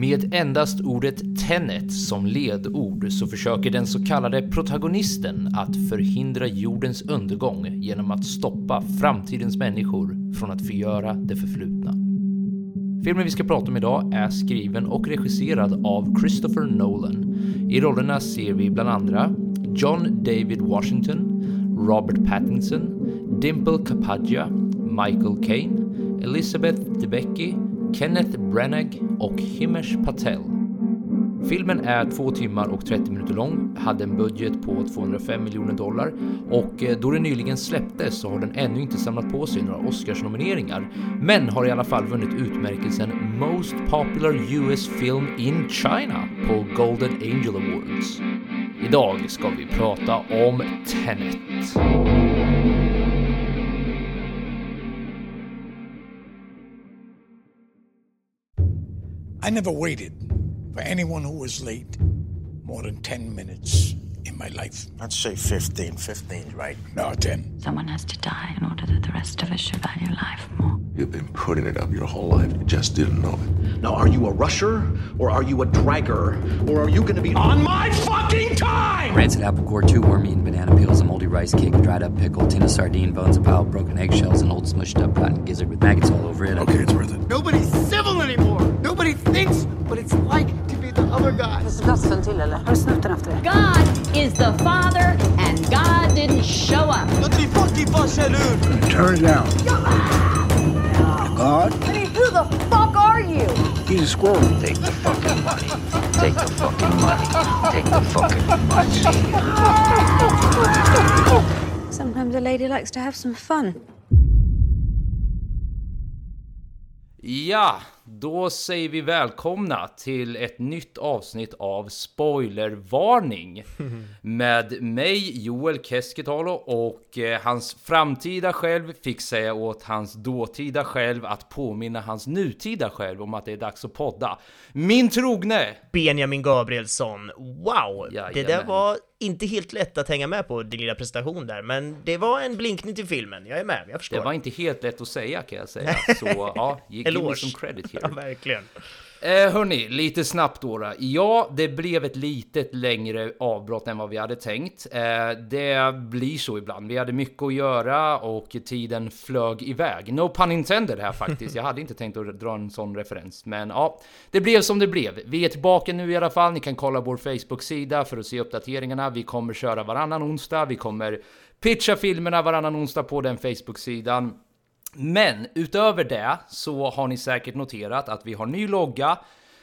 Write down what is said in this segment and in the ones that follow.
Med endast ordet Tenet som ledord så försöker den så kallade protagonisten att förhindra jordens undergång genom att stoppa framtidens människor från att förgöra det förflutna. Filmen vi ska prata om idag är skriven och regisserad av Christopher Nolan. I rollerna ser vi bland andra John David Washington, Robert Pattinson, Dimple Kapadia, Michael Caine, Elizabeth Debicki, Kenneth Branagh och Himesh Patel. Filmen är 2 timmar och 30 minuter lång, hade en budget på 205 miljoner dollar och eh, då den nyligen släpptes så har den ännu inte samlat på sig några Oscarsnomineringar, men har i alla fall vunnit utmärkelsen Most Popular US Film in China på Golden Angel Awards. Idag ska vi prata om Tenet. I never waited for anyone who was late more than 10 minutes in my life. I'd say 15. 15, right? No, 10. Someone has to die in order that the rest of us should value life more. You've been putting it up your whole life. You just didn't know it. Now, are you a rusher or are you a dragger? Or are you going to be on my fucking time? Rancid apple core, two worm eaten banana peels, a moldy rice cake, a dried up pickle, tin of sardine bones, a pile of broken eggshells, an old smushed up rotten gizzard with maggots all over it. Okay, it's worth it. Nobody's civil anymore. Nobody thinks what it's like to be the other guy. Finns det glassen till eller? Har du snutten? God is the Father, and God didn't show up. Vad i fucking farsalun? Turn it down. God, I mean, who the fuck are you? he's a squirrel. Take the fucking money. Take the fucking money. Take the fucking money. Sometimes a lady likes to have some fun. Ja, då säger vi välkomna till ett nytt avsnitt av Spoilervarning med mig Joel Keskitalo och eh, hans framtida själv fick säga åt hans dåtida själv att påminna hans nutida själv om att det är dags att podda. Min trogne! Benjamin Gabrielsson. Wow! Det där Jajamän. var inte helt lätt att hänga med på, din lilla prestation där, men det var en blinkning till filmen. Jag är med, jag förstår. Det var inte helt lätt att säga kan jag säga, så ja, me Eloge. some credit Ja, verkligen. Eh, hörni, lite snabbt då. Ja, det blev ett litet längre avbrott än vad vi hade tänkt. Eh, det blir så ibland. Vi hade mycket att göra och tiden flög iväg. No pun intended här faktiskt. Jag hade inte tänkt att dra en sån referens, men ja, det blev som det blev. Vi är tillbaka nu i alla fall. Ni kan kolla vår Facebook-sida för att se uppdateringarna. Vi kommer köra varannan onsdag. Vi kommer pitcha filmerna varannan onsdag på den Facebook-sidan. Men utöver det så har ni säkert noterat att vi har ny logga,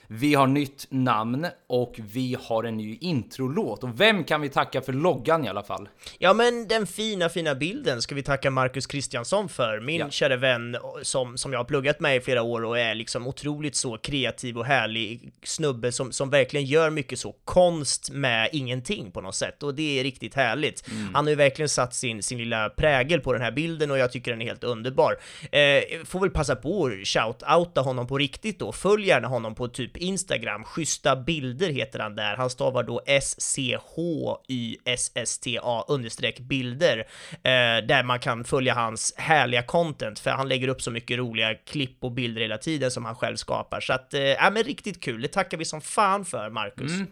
vi har nytt namn och vi har en ny introlåt. Och vem kan vi tacka för loggan i alla fall? Ja, men den fina, fina bilden ska vi tacka Marcus Kristiansson för, min Ja. kära vän som, som jag har pluggat med i flera år och är liksom otroligt så kreativ och härlig snubbe som, som verkligen gör mycket så konst med ingenting på något sätt och det är riktigt härligt. Mm. Han har ju verkligen satt sin, sin lilla prägel på den här bilden och jag tycker den är helt underbar. Eh, får väl passa på att shout-outa honom på riktigt då, följ gärna honom på typ Instagram, schyssta bilder heter han där, han stavar då S-C-H-Y-S-S-T-A understreck bilder, eh, där man kan följa hans härliga content, för han lägger upp så mycket roliga klipp och bilder hela tiden som han själv skapar, så att, eh, ja men riktigt kul, det tackar vi som fan för, Marcus. Mm.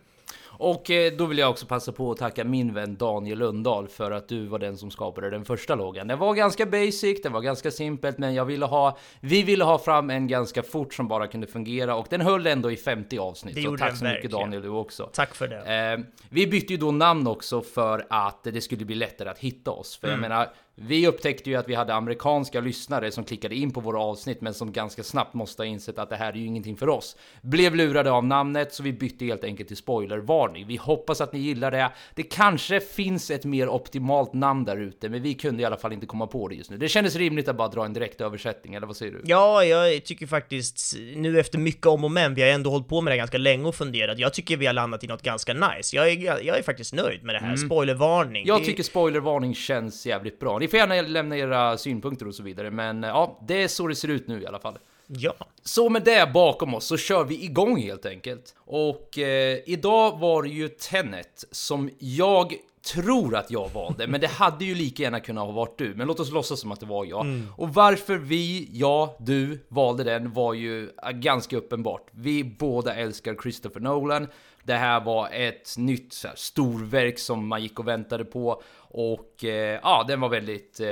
Och eh, då vill jag också passa på att tacka min vän Daniel Lundahl för att du var den som skapade den första loggan. Den var ganska basic, den var ganska simpelt, men jag ville ha, vi ville ha fram en ganska fort som bara kunde fungera och den höll ändå i 50 avsnitt. Det så tack så mycket verkligen. Daniel du också. Tack för det. Eh, vi bytte ju då namn också för att det skulle bli lättare att hitta oss. För jag Mm. menar, vi upptäckte ju att vi hade amerikanska lyssnare som klickade in på våra avsnitt, men som ganska snabbt måste ha insett att det här är ju ingenting för oss. Blev lurade av namnet, så vi bytte helt enkelt till spoilervarning. Vi hoppas att ni gillar det. Det kanske finns ett mer optimalt namn där ute, men vi kunde i alla fall inte komma på det just nu. Det kändes rimligt att bara dra en direkt översättning, eller vad säger du? Ja, jag tycker faktiskt, nu efter mycket om och men, vi har ändå hållit på med det ganska länge och funderat, jag tycker vi har landat i något ganska nice. Jag är, jag är faktiskt nöjd med det här, spoilervarning. Mm. Jag Det- tycker spoilervarning känns jävligt bra. Ni får gärna lämna era synpunkter och så vidare, men ja, det är så det ser ut nu i alla fall. Ja. Så med det bakom oss så kör vi igång helt enkelt. Och eh, idag var det ju Tenet som jag tror att jag valde, men det hade ju lika gärna kunnat ha varit du. Men låt oss låtsas som att det var jag. Mm. Och varför vi, jag, du valde den var ju ganska uppenbart. Vi båda älskar Christopher Nolan. Det här var ett nytt här, storverk som man gick och väntade på. Och eh, ja, den var väldigt, eh,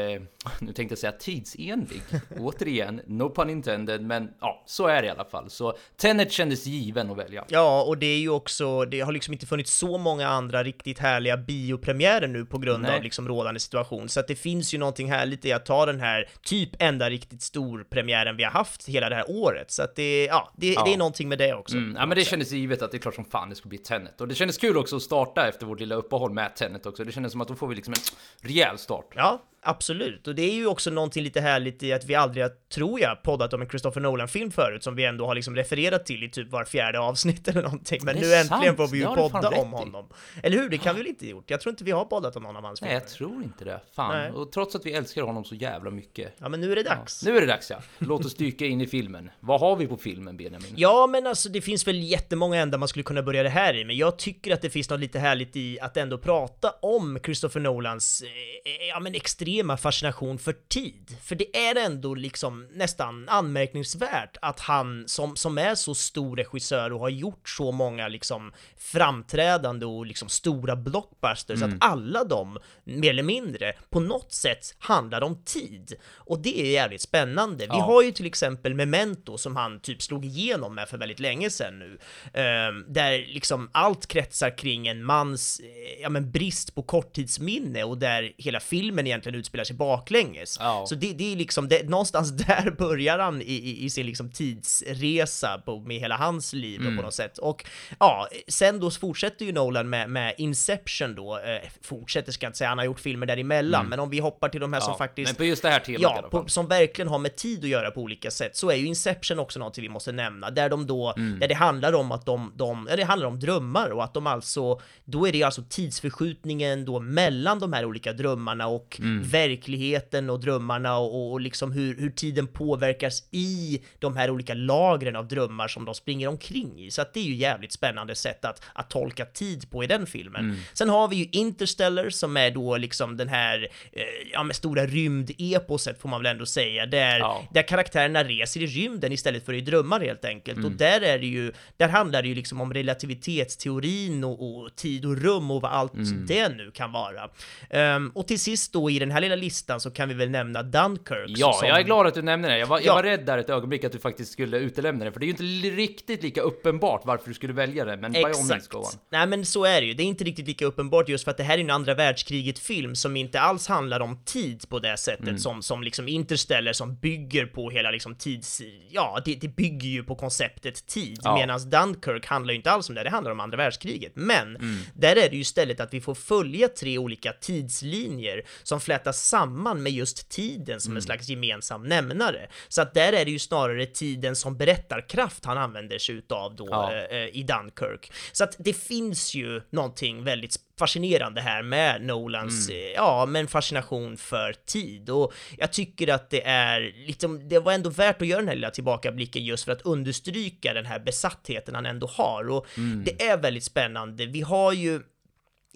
nu tänkte jag säga tidsenlig. Återigen, no pun intended, men ja, så är det i alla fall. Så Tenet kändes given att välja. Ja, och det är ju också, det har liksom inte funnits så många andra riktigt härliga biopremiärer nu på grund Nej. av liksom rådande situation, så att det finns ju någonting härligt i att ta den här typ enda riktigt stor premiären vi har haft hela det här året, så att det, ja, det, Ja. det är någonting med det också. Mm, ja men det kändes givet att det är klart som fan det skulle bli Tenet. Och det kändes kul också att starta efter vårt lilla uppehåll med Tenet också. Det kändes som att då får vi liksom en rejäl start. Ja, absolut. Och det är ju också någonting lite härligt i att vi aldrig har, tror jag, poddat om en Christopher Nolan-film förut, som vi ändå har liksom refererat till i typ var fjärde avsnitt eller någonting. Men nu är äntligen sant. får vi ju podda om honom. Eller hur? Det kan vi väl inte gjort? Jag tror inte vi har poddat om någon av hans Nej, filmer. jag tror inte det. Fan. Nej. Och trots att vi älskar honom så jävla mycket. Ja, men nu är det dags. Nu är det dags ja. Låt oss dyka in i filmen. Vad har vi på filmen Benjamin? Ja, men alltså det finns väl jättemånga ändar man skulle kunna börja det här i, men jag tycker att det finns något lite härligt i att ändå prata om Christopher Nolans, eh, ja men extrema fascination för tid. För det är ändå liksom nästan anmärkningsvärt att han som, som är så stor regissör och har gjort så många liksom framträdande och liksom stora blockbusters, Mm. att alla de, mer eller mindre, på något sätt handlar om tid. Och det är jävligt spännande. Vi Ja. har ju till exempel Memento som han typ slog igenom med för väldigt länge sedan nu. Ehm, där liksom allt kretsar kring en mans, eh, ja men brist på korttidsminne och där hela filmen egentligen utspelar sig baklänges. Ja. Så det, det är liksom, det, någonstans där börjar han i, i, i sin liksom tidsresa på, med hela hans liv Mm. på något sätt. Och ja, sen då fortsätter ju Nolan med, med Inception då, eh, fortsätter ska jag inte säga, han har gjort filmer däremellan, Mm. men om vi hoppar till de här som Ja, faktiskt Men på just det här temat Ja, på, som verkligen har med tid att göra på olika sätt, så är ju Inception också något vi måste nämna, där de då, Mm. där det handlar om att de, de, ja, det handlar om drömmar och att de alltså, då är det alltså tidsförskjutningen då mellan de här olika drömmarna och Mm. Verkligheten och drömmarna och, och, liksom hur, hur tiden påverkas i de här olika lagren av drömmar som de springer omkring i. Så att det är ju jävligt spännande sätt att, att tolka tid på i den filmen. Mm. Sen har vi ju Interstellar som är då liksom den här, eh, ja med stora rymdeposet får man väl ändå säga, där, Ja. där karaktärerna reser i rymden istället för i drömmar helt enkelt. Mm. Och där är det ju, där handlar det ju liksom om relativitetsteorin och, och tid och rum och vad allt Mm. det nu kan vara. Ehm, och till sist då i den här lilla listan så kan vi väl nämna Dunkirk. Ja, som, jag är glad att du nämner det. Jag var, Ja. jag var rädd där ett ögonblick att du faktiskt skulle utelämna det, för det är ju inte riktigt lika uppenbart varför du skulle välja det, men Exakt. Nej men så är det ju, det är inte riktigt lika uppenbart just för att det här är en andra världskriget-film som inte alls handlar om tid på det sättet Mm. som, som liksom Interstellar som bygger på hela liksom tids... Ja, det, det bygger ju på konceptet tid, Ja. medan Dunkirk handlar ju inte alls om det, det handlar om andra världskriget. Men Mm. där är det ju istället att vi får följa tre olika tidslinjer som flätas samman med just tiden som Mm. en slags gemensam nämnare. Så att där är det ju snarare tiden som berättarkraft han använder sig utav då Ja. eh, eh, i Dunkirk. Så att det finns ju någonting väldigt fascinerande här med Nolans, Mm. eh, ja, men fascination för tid. Och jag tycker att det är liksom, det var ändå värt att göra den här lilla tillbakablicken just för att understryka den här besattheten han ändå har. Och Mm. det är väldigt spännande. Vi har ju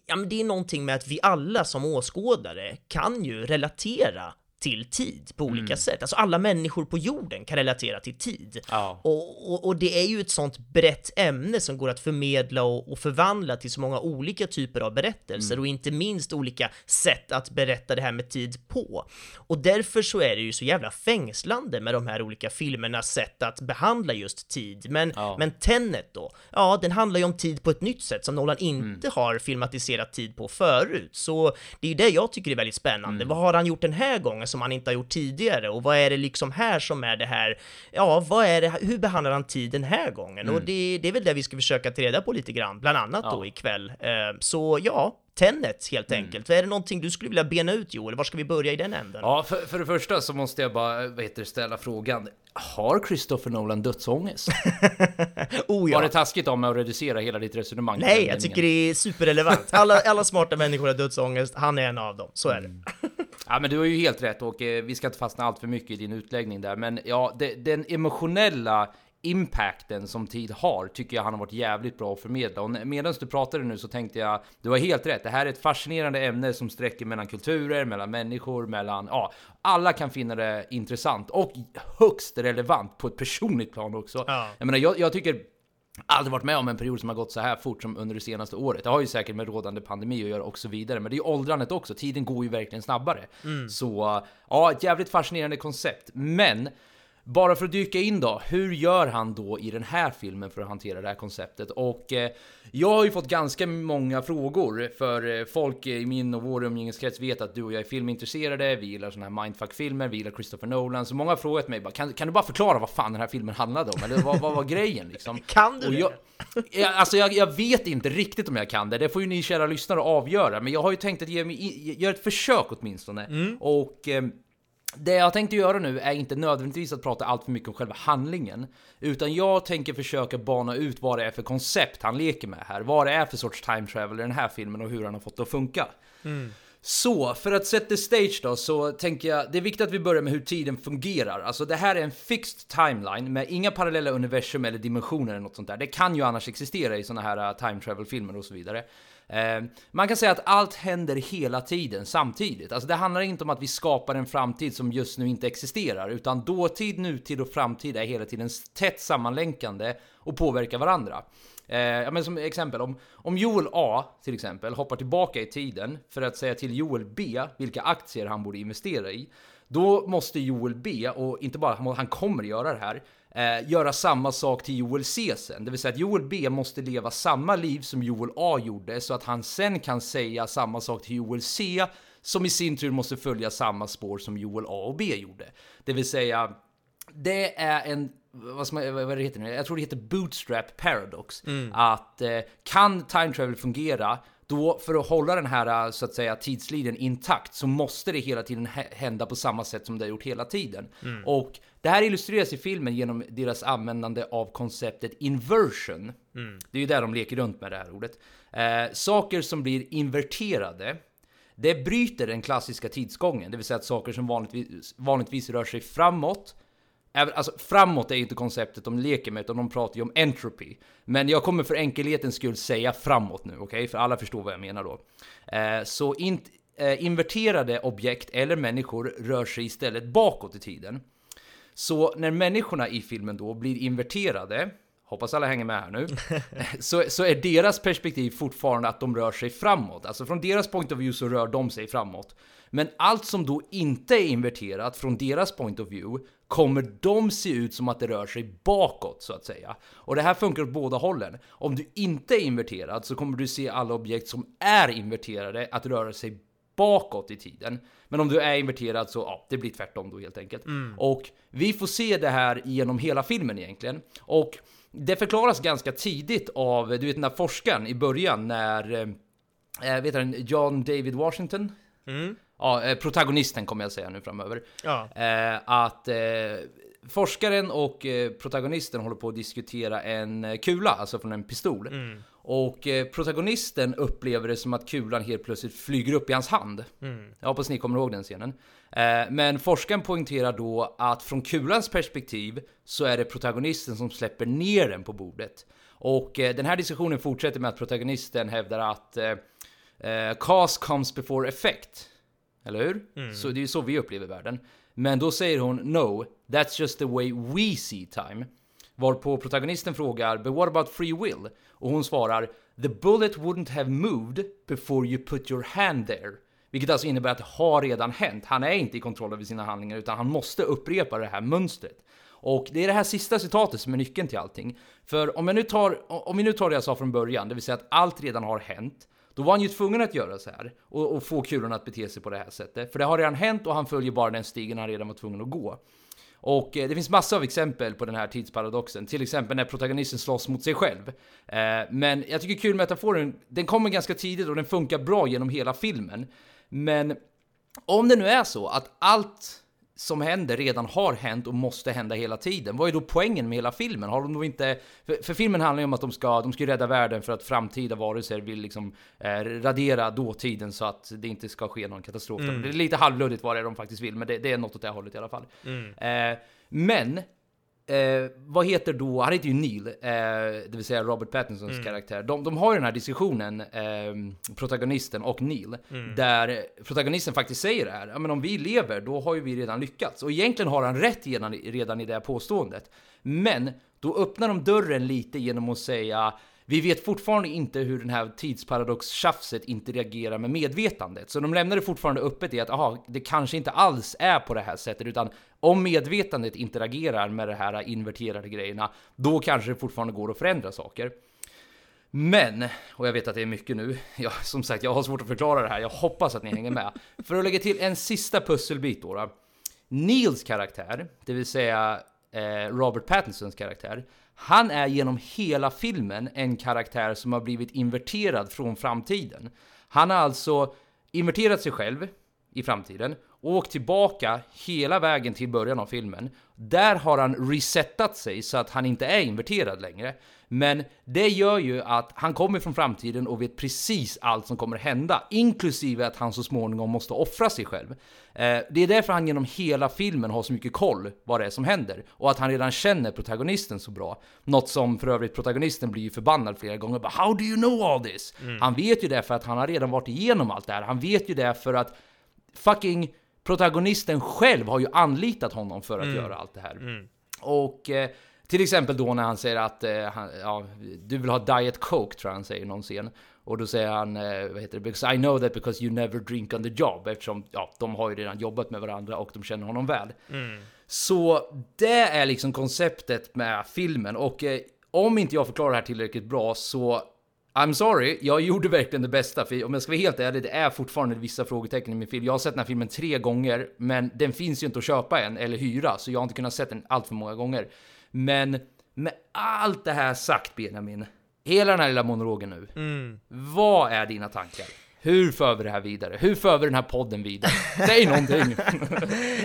Ja, men det är någonting med att vi alla som åskådare kan ju relatera till tid på olika Mm. sätt. Alltså alla människor på jorden kan relatera till tid. Ja. Och, och, och det är ju ett sånt brett ämne som går att förmedla och, och förvandla till så många olika typer av berättelser Mm. och inte minst olika sätt att berätta det här med tid på. Och därför så är det ju så jävla fängslande med de här olika filmernas sätt att behandla just tid. Men, Ja. men Tenet då? Ja, den handlar ju om tid på ett nytt sätt som Nolan Mm. inte har filmatiserat tid på förut. Så det är ju det jag tycker är väldigt spännande. Mm. Vad har han gjort den här gången som han inte har gjort tidigare? Och vad är det liksom här som är det här? Ja, vad är det? Hur behandlar han tid den här gången? Och Mm. det, det är väl det vi ska försöka ta reda på lite grann, bland annat Ja. då ikväll. Eh, Så ja, Tenet helt Mm. enkelt. Är det någonting du skulle vilja bena ut Joel? Var ska vi börja i den änden? Ja, för, för det första så måste jag bara vad heter ställa frågan. Har Christopher Nolan dödsångest? oh, Var det taskigt av mig att reducera hela ditt resonemang? Nej, jag meningen? tycker det är superrelevant. Alla, alla smarta människor har dödsångest, han är en av dem. Så är det. Ja men du har ju helt rätt och eh, vi ska inte fastna allt för mycket i din utläggning där men ja, det, den emotionella impacten som tid har tycker jag han har varit jävligt bra att förmedla. Och medan du pratade nu så tänkte jag, du har helt rätt. Det här är ett fascinerande ämne som sträcker mellan kulturer, mellan människor, mellan, ja, alla kan finna det intressant och högst relevant på ett personligt plan också. Ja. Jag menar, jag, jag tycker aldrig varit med om en period som har gått så här fort som under det senaste året. Det har ju säkert med rådande pandemi att göra och så vidare, men det är ju åldrandet också. Tiden går ju verkligen snabbare. Så ja, ett jävligt fascinerande koncept. Men bara för att dyka in då, hur gör han då i den här filmen för att hantera det här konceptet? Och eh, jag har ju fått ganska många frågor, för eh, folk i min och vår umgängeskrets vet att du och jag är filmintresserade, vi gillar såna här mindfuck-filmer, vi gillar Christopher Nolan, så många har frågat mig bara, kan, kan du bara förklara vad fan den här filmen handlade om? Eller vad, vad var grejen liksom? Kan du Och det? jag, jag, alltså jag, jag vet inte riktigt om jag kan det, det får ju ni kära lyssnare avgöra, men jag har ju tänkt att ge mig göra ett försök åtminstone. Och eh, det jag tänkte göra nu är inte nödvändigtvis att prata allt för mycket om själva handlingen, utan jag tänker försöka bana ut vad det är för koncept han leker med här, vad det är för sorts time travel i den här filmen och hur han har fått det att funka. Så, för att sätta stage då, så tänker jag det är viktigt att vi börjar med hur tiden fungerar. Alltså det här är en fixed timeline med inga parallella universum eller dimensioner eller något sånt där. Det kan ju annars existera i såna här uh, time travel-filmer och så vidare. Eh, man kan säga att allt händer hela tiden samtidigt. Alltså det handlar inte om att vi skapar en framtid som just nu inte existerar, utan dåtid, nutid och framtid är hela tiden tätt sammanlänkande och påverkar varandra. Eh, ja, men som exempel, om, om Joel A till exempel hoppar tillbaka i tiden för att säga till Joel B vilka aktier han borde investera i, då måste Joel B, och inte bara han kommer göra det här, eh, göra samma sak till Joel C sen. Det vill säga att Joel B måste leva samma liv som Joel A gjorde så att han sen kan säga samma sak till Joel C som i sin tur måste följa samma spår som Joel A och B gjorde. Det vill säga, det är en vad, som, vad det heter nu? Jag tror det heter Bootstrap Paradox. Att eh, kan time travel fungera, då för att hålla den här så att säga tidslinjen intakt så måste det hela tiden hä- hända på samma sätt som det har gjort hela tiden. Och det här illustreras i filmen genom deras användande av konceptet inversion. Det är ju där de leker runt med det här ordet. Eh, saker som blir inverterade det bryter den klassiska tidsgången, det vill säga att saker som vanligtvis, vanligtvis rör sig framåt alltså, framåt är ju inte konceptet de leker med, utan de pratar ju om entropy. Men jag kommer för enkelhetens skull säga framåt nu, okej? För alla förstår vad jag menar då. Eh, så in, eh, inverterade objekt eller människor rör sig istället bakåt i tiden. Så när människorna i filmen då blir inverterade, hoppas alla hänger med här nu, så, så är deras perspektiv fortfarande att de rör sig framåt. Alltså från deras point of view så rör de sig framåt. Men allt som då inte är inverterat från deras point of view kommer de se ut som att det rör sig bakåt så att säga. Och det här funkar åt båda hållen. Om du inte är inverterad så kommer du se alla objekt som är inverterade att röra sig bakåt i tiden. Men om du är inverterad så, ja, det blir tvärtom då helt enkelt. Och vi får se det här genom hela filmen egentligen. Och det förklaras ganska tidigt av, du vet den där forskaren i början när, eh, vet du, John David Washington? Ja, eh, protagonisten kommer jag säga nu framöver. Ja. Eh, att eh, forskaren och eh, protagonisten håller på att diskutera en eh, kula, alltså från en pistol. Och eh, protagonisten upplever det som att kulan helt plötsligt flyger upp i hans hand. Jag hoppas ni kommer ihåg den scenen. Eh, men forskaren poängterar då att från kulans perspektiv så är det protagonisten som släpper ner den på bordet. Och eh, den här diskussionen fortsätter med att protagonisten hävdar att cause comes before effect. Eller hur? Så det är ju så vi upplever världen. Men då säger hon no, that's just the way we see time. Varpå protagonisten frågar but what about free will? Och hon svarar the bullet wouldn't have moved before you put your hand there. Vilket alltså innebär att det har redan hänt. Han är inte i kontroll över sina handlingar utan han måste upprepa det här mönstret. Och det är det här sista citatet som är nyckeln till allting. För om, jag nu tar, om vi nu tar det jag sa från början, det vill säga att allt redan har hänt. Då var han ju tvungen att göra så här och, och få kulorna att bete sig på det här sättet. För det har redan hänt och han följer bara den stigen han redan var tvungen att gå. Och eh, det finns massor av exempel på den här tidsparadoxen. Till exempel när protagonisten slåss mot sig själv. Eh, men jag tycker kul metaforen, den kommer ganska tidigt och den funkar bra genom hela filmen. Men om det nu är så att allt som händer redan har hänt och måste hända hela tiden. Vad är då poängen med hela filmen? Har de då inte... För, för filmen handlar ju om att de ska, de ska rädda världen för att framtida varelser vill liksom eh, radera dåtiden så att det inte ska ske någon katastrof. Mm. Det är lite halvluddigt vad det är de faktiskt vill, men det, det är något åt det hållet i alla fall. Eh, men eh, vad heter då, han heter ju Neil, eh, det vill säga Robert Pattinsons Mm. karaktär. De, de har ju den här diskussionen, eh, protagonisten och Neil, Mm. där protagonisten faktiskt säger det här. Ja, men om vi lever, då har ju vi redan lyckats. Och egentligen har han rätt redan, redan i det här påståendet. Men då öppnar de dörren lite genom att säga vi vet fortfarande inte hur den här tidsparadox-tjafset interagerar med medvetandet. Så de lämnar det fortfarande öppet i att aha, det kanske inte alls är på det här sättet, utan om medvetandet interagerar med de här inverterade grejerna, då kanske det fortfarande går att förändra saker. Men, och jag vet att det är mycket nu, jag, som sagt jag har svårt att förklara det här, jag hoppas att ni hänger med. För att lägga till en sista pusselbit då. då. Neils karaktär, det vill säga eh, Robert Pattinsons karaktär, han är genom hela filmen en karaktär som har blivit inverterad från framtiden. Han har alltså inverterat sig själv i framtiden och åkt tillbaka hela vägen till början av filmen. Där har han resetat sig så att han inte är inverterad längre. Men det gör ju att han kommer från framtiden och vet precis allt som kommer hända, inklusive att han så småningom måste offra sig själv. Eh, det är därför han genom hela filmen har så mycket koll vad det är som händer och att han redan känner protagonisten så bra. Något som för övrigt protagonisten blir förbannad flera gånger. Bara, How do you know all this? Han vet ju det för att han har redan varit igenom allt det här. Han vet ju det för att fucking protagonisten själv har ju anlitat honom för att Mm. göra allt det här. Och eh, till exempel då när han säger att eh, han, ja, du vill ha Diet Coke, tror jag han säger i någon scen. Och då säger han, eh, vad heter det, because I know that because you never drink on the job. Eftersom, ja, de har ju redan jobbat med varandra och de känner honom väl. Så det är liksom konceptet med filmen. Och eh, om inte jag förklarar det här tillräckligt bra så I'm sorry, jag gjorde verkligen det bästa. För om jag ska vara helt ärlig, det är fortfarande vissa frågetecken i min film. Jag har sett den här filmen tre gånger, men den finns ju inte att köpa än eller hyra, så jag har inte kunnat se den allt för många gånger. Men med allt det här sagt, Benjamin, hela den här lilla monologen nu. Vad är dina tankar? Hur för vi det här vidare? Hur för vi den här podden vidare? Säg någonting!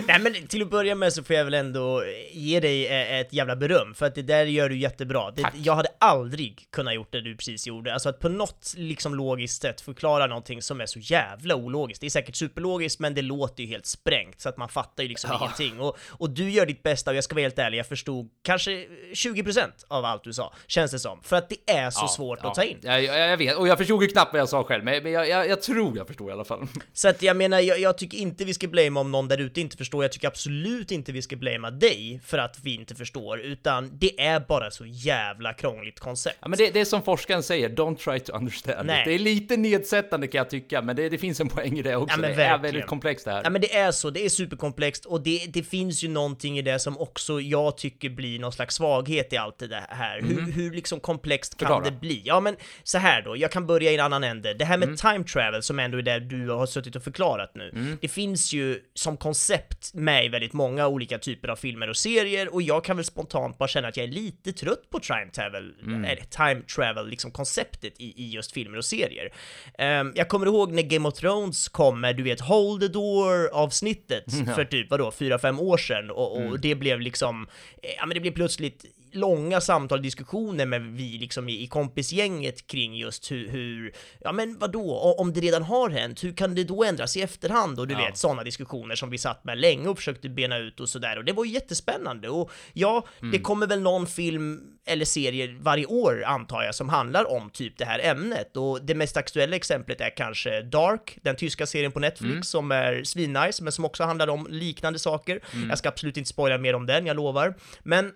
Nej men till att börja med så får jag väl ändå ge dig eh, ett jävla beröm, för att det där gör du jättebra. Det, jag hade aldrig kunnat gjort det du precis gjorde. Alltså att på något liksom logiskt sätt förklara någonting som är så jävla ologiskt. Det är säkert superlogiskt, men det låter ju helt sprängt, så att man fattar ju liksom Ja. ingenting. Och, och du gör ditt bästa, och jag ska vara helt ärlig, jag förstod kanske 20% av allt du sa, känns det som. För att det är så Ja, svårt ja. att ta in. Ja, jag, jag vet, och jag förstod ju knappt vad jag sa själv, men men jag, jag, jag tror jag förstod i alla fall. Så att jag menar, jag, jag tycker inte vi ska blamea om någon där ute inte förstår. Jag tycker absolut inte vi ska blamea dig för att vi inte förstår, utan det är bara så jävla krångligt koncept. Ja, men det, det är som forskaren säger, don't try to understand Nej. it. Det är lite nedsättande kan jag tycka, men det, det finns en poäng i det också. Ja, men det är verkligen. väldigt komplext det här. Ja men det är så, det är superkomplext och det, det finns ju någonting i det som också jag tycker blir någon slags svaghet i allt det här. Hur, hur liksom komplext kan Förklara. det bli? Ja men så här då, jag kan börja i en annan ände. Det här Mm. med time travel som ändå är det du har suttit och förklarat nu. Mm. Det finns ju som koncept med i väldigt många olika typer av filmer och serier och jag kan väl spontant bara känna att jag är lite trött på time travel, Mm. eller time travel, liksom konceptet i, i just filmer och serier. Ehm, jag kommer ihåg när Game of Thrones kom med, du vet, Hold the Door avsnittet Ja. för typ, vadå, fyra, fem år sedan och, och Mm. det blev liksom, eh, ja men det blev plötsligt långa samtal och diskussioner med vi liksom i, i kompisgänget kring just hur, hur, ja men vadå, om det redan har hänt, hur kan det då ändras i efterhand? Och du Ja. vet, sådana diskussioner som vi satt med länge och försökte bena ut och sådär, och det var ju jättespännande. Och ja, det Mm. kommer väl någon film eller serie varje år, antar jag, som handlar om typ det här ämnet. Och det mest aktuella exemplet är kanske Dark, den tyska serien på Netflix Mm. som är svinnice, men som också handlar om liknande saker. Mm. Jag ska absolut inte spoila mer om den, jag lovar. Men